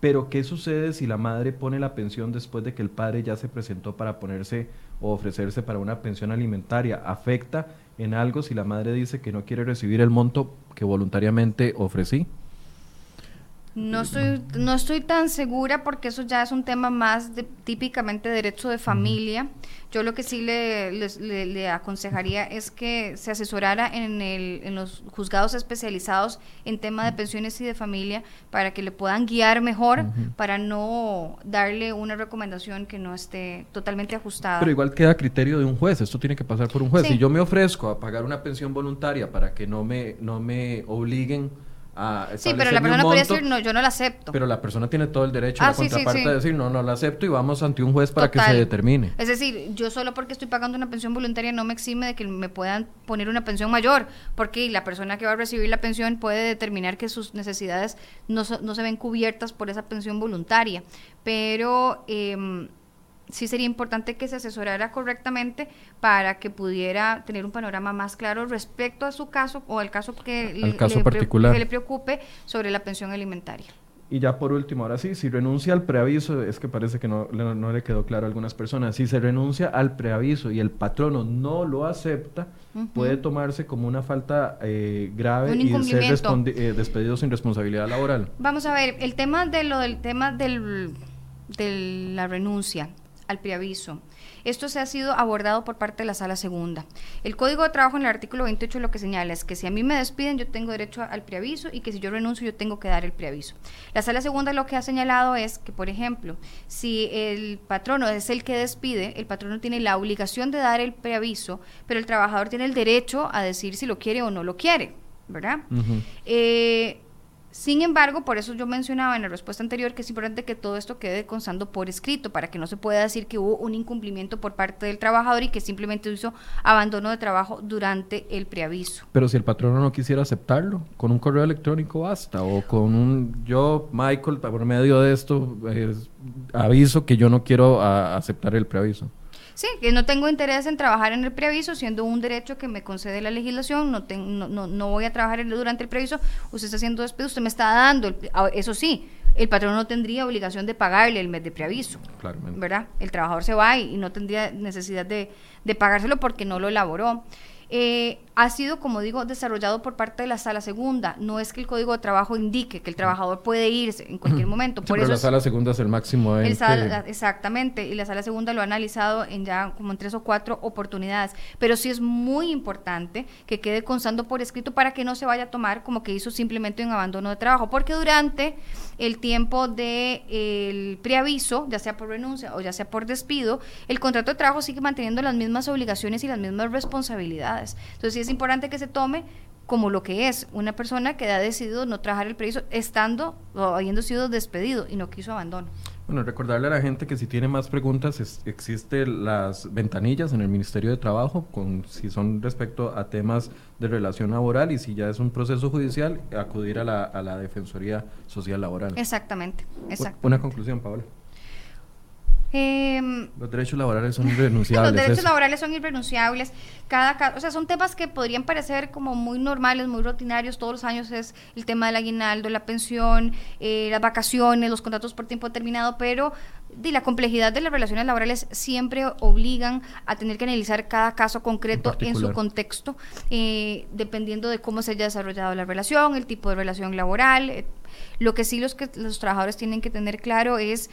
Pero ¿qué sucede si la madre pone la pensión después de que el padre ya se presentó para ponerse o ofrecerse para una pensión alimentaria? ¿Afecta en algo si la madre dice que no quiere recibir el monto que voluntariamente ofrecí? No estoy, no estoy tan segura porque eso ya es un tema más de, típicamente derecho de familia. Yo lo que sí le, le, aconsejaría es que se asesorara en, el, en los juzgados especializados en tema de pensiones y de familia para que le puedan guiar mejor, para no darle una recomendación que no esté totalmente ajustada. Pero igual queda a criterio de un juez, esto tiene que pasar por un juez. Si yo me ofrezco a pagar una pensión voluntaria para que no me, no me obliguen sí, pero la persona podría decir, no, yo no la acepto. Pero la persona tiene todo el derecho, a la ah, contraparte, de decir, no, no la acepto y vamos ante un juez para que se determine. Es decir, yo solo porque estoy pagando una pensión voluntaria no me exime de que me puedan poner una pensión mayor, porque la persona que va a recibir la pensión puede determinar que sus necesidades no, no se ven cubiertas por esa pensión voluntaria. Pero... Eh, sí sería importante que se asesorara correctamente para que pudiera tener un panorama más claro respecto a su caso o al caso que, le, particular. que le preocupe sobre la pensión alimentaria. Y ya por último, ahora sí, si renuncia al preaviso, es que parece que no, no, le quedó claro a algunas personas, si se renuncia al preaviso y el patrono no lo acepta, puede tomarse como una falta eh, grave y ser eh, despedido sin responsabilidad laboral. Vamos a ver, el tema de lo del tema del, de la renuncia al preaviso. Esto se ha sido abordado por parte de la sala segunda. El Código de Trabajo en el artículo 28 lo que señala es que si a mí me despiden yo tengo derecho al preaviso y que si yo renuncio yo tengo que dar el preaviso. La sala segunda lo que ha señalado es que, por ejemplo, si el patrono es el que despide, el patrono tiene la obligación de dar el preaviso, pero el trabajador tiene el derecho a decir si lo quiere o no lo quiere, ¿verdad? Sin embargo, por eso yo mencionaba en la respuesta anterior que es importante que todo esto quede constando por escrito, para que no se pueda decir que hubo un incumplimiento por parte del trabajador y que simplemente hizo abandono de trabajo durante el preaviso. Pero si el patrono no quisiera aceptarlo, con un correo electrónico basta, o con un, yo, Michael, por medio de esto, aviso que yo no quiero aceptar el preaviso. Sí, que no tengo interés en trabajar en el preaviso, siendo un derecho que me concede la legislación, no, no, no, voy a trabajar durante el preaviso, usted está haciendo despido, usted me está dando, ah, eso sí, el patrón no tendría obligación de pagarle el mes de preaviso, ¿verdad? El trabajador se va y, no tendría necesidad de, de pagárselo porque no lo elaboró. Eh, ha sido, como digo, desarrollado por parte de la sala segunda. No es que el código de trabajo indique que el trabajador puede irse en cualquier [clears throat] momento. por eso la sala segunda es el máximo. El exactamente, y la sala segunda lo ha analizado en ya como en tres o cuatro oportunidades. Pero sí es muy importante que quede constando por escrito para que no se vaya a tomar como que hizo simplemente un abandono de trabajo, porque durante el tiempo de el preaviso, ya sea por renuncia o ya sea por despido, el contrato de trabajo sigue manteniendo las mismas obligaciones y las mismas responsabilidades. Entonces, es importante que se tome como lo que es una persona que ha decidido no trabajar el previso estando o habiendo sido despedido y no quiso abandono. Bueno, recordarle a la gente que si tiene más preguntas, existen las ventanillas en el Ministerio de Trabajo, con si son respecto a temas de relación laboral y si ya es un proceso judicial, acudir a la, a la Defensoría Social Laboral. Exactamente, exacto. Una conclusión, Paola. Em, los derechos laborales son [laughs] irrenunciables. los derechos laborales son irrenunciables. Cada, o sea, son temas que podrían parecer como muy normales, muy rutinarios. Todos los años es el tema del aguinaldo, la pensión, eh, las vacaciones, los contratos por tiempo determinado, pero de la complejidad de las relaciones laborales siempre obligan a tener que analizar cada caso concreto en, su contexto, eh, dependiendo de cómo se haya desarrollado la relación, el tipo de relación laboral. Eh, lo que sí los que los trabajadores tienen que tener claro es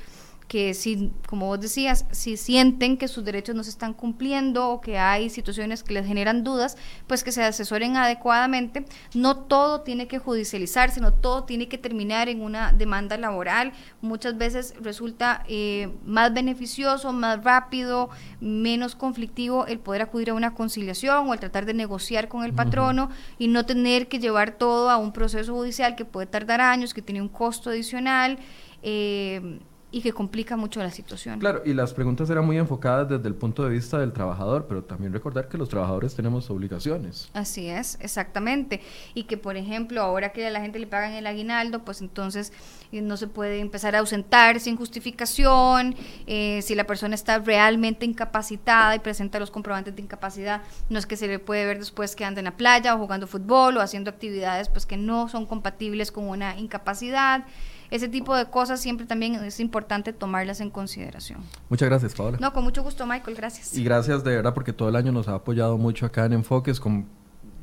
que si, como vos decías, si sienten que sus derechos no se están cumpliendo o que hay situaciones que les generan dudas, pues que se asesoren adecuadamente. No todo tiene que judicializarse, no todo tiene que terminar en una demanda laboral. Muchas veces resulta eh, más beneficioso, más rápido, menos conflictivo el poder acudir a una conciliación o el tratar de negociar con el patrono y no tener que llevar todo a un proceso judicial que puede tardar años, que tiene un costo adicional. Eh, y que complica mucho la situación. Claro, y las preguntas eran muy enfocadas desde el punto de vista del trabajador, pero también recordar que los trabajadores tenemos obligaciones. Así es, exactamente. Y que, por ejemplo, ahora que a la gente le pagan el aguinaldo, pues entonces eh, no se puede empezar a ausentar sin justificación. Eh, si la persona está realmente incapacitada y presenta los comprobantes de incapacidad, no es que se le puede ver después que anda en la playa o jugando fútbol o haciendo actividades pues que no son compatibles con una incapacidad. Ese tipo de cosas siempre también es importante tomarlas en consideración. Muchas gracias, Paola. No, con mucho gusto, Michael, gracias. Y gracias de verdad porque todo el año nos ha apoyado mucho acá en Enfoques con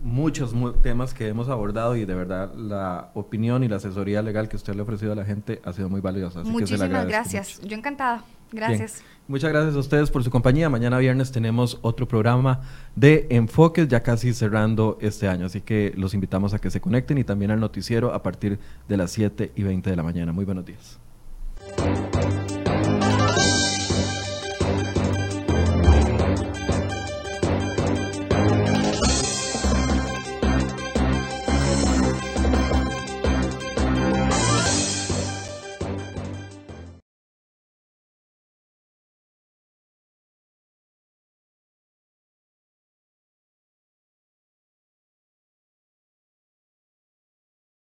muchos temas que hemos abordado y de verdad la opinión y la asesoría legal que usted le ha ofrecido a la gente ha sido muy valiosa. Muchísimas gracias. Yo encantada. Gracias. Muchas gracias a ustedes por su compañía. Mañana viernes tenemos otro programa de enfoques ya casi cerrando este año. Así que los invitamos a que se conecten y también al noticiero a partir de las 7 y 20 de la mañana. Muy buenos días.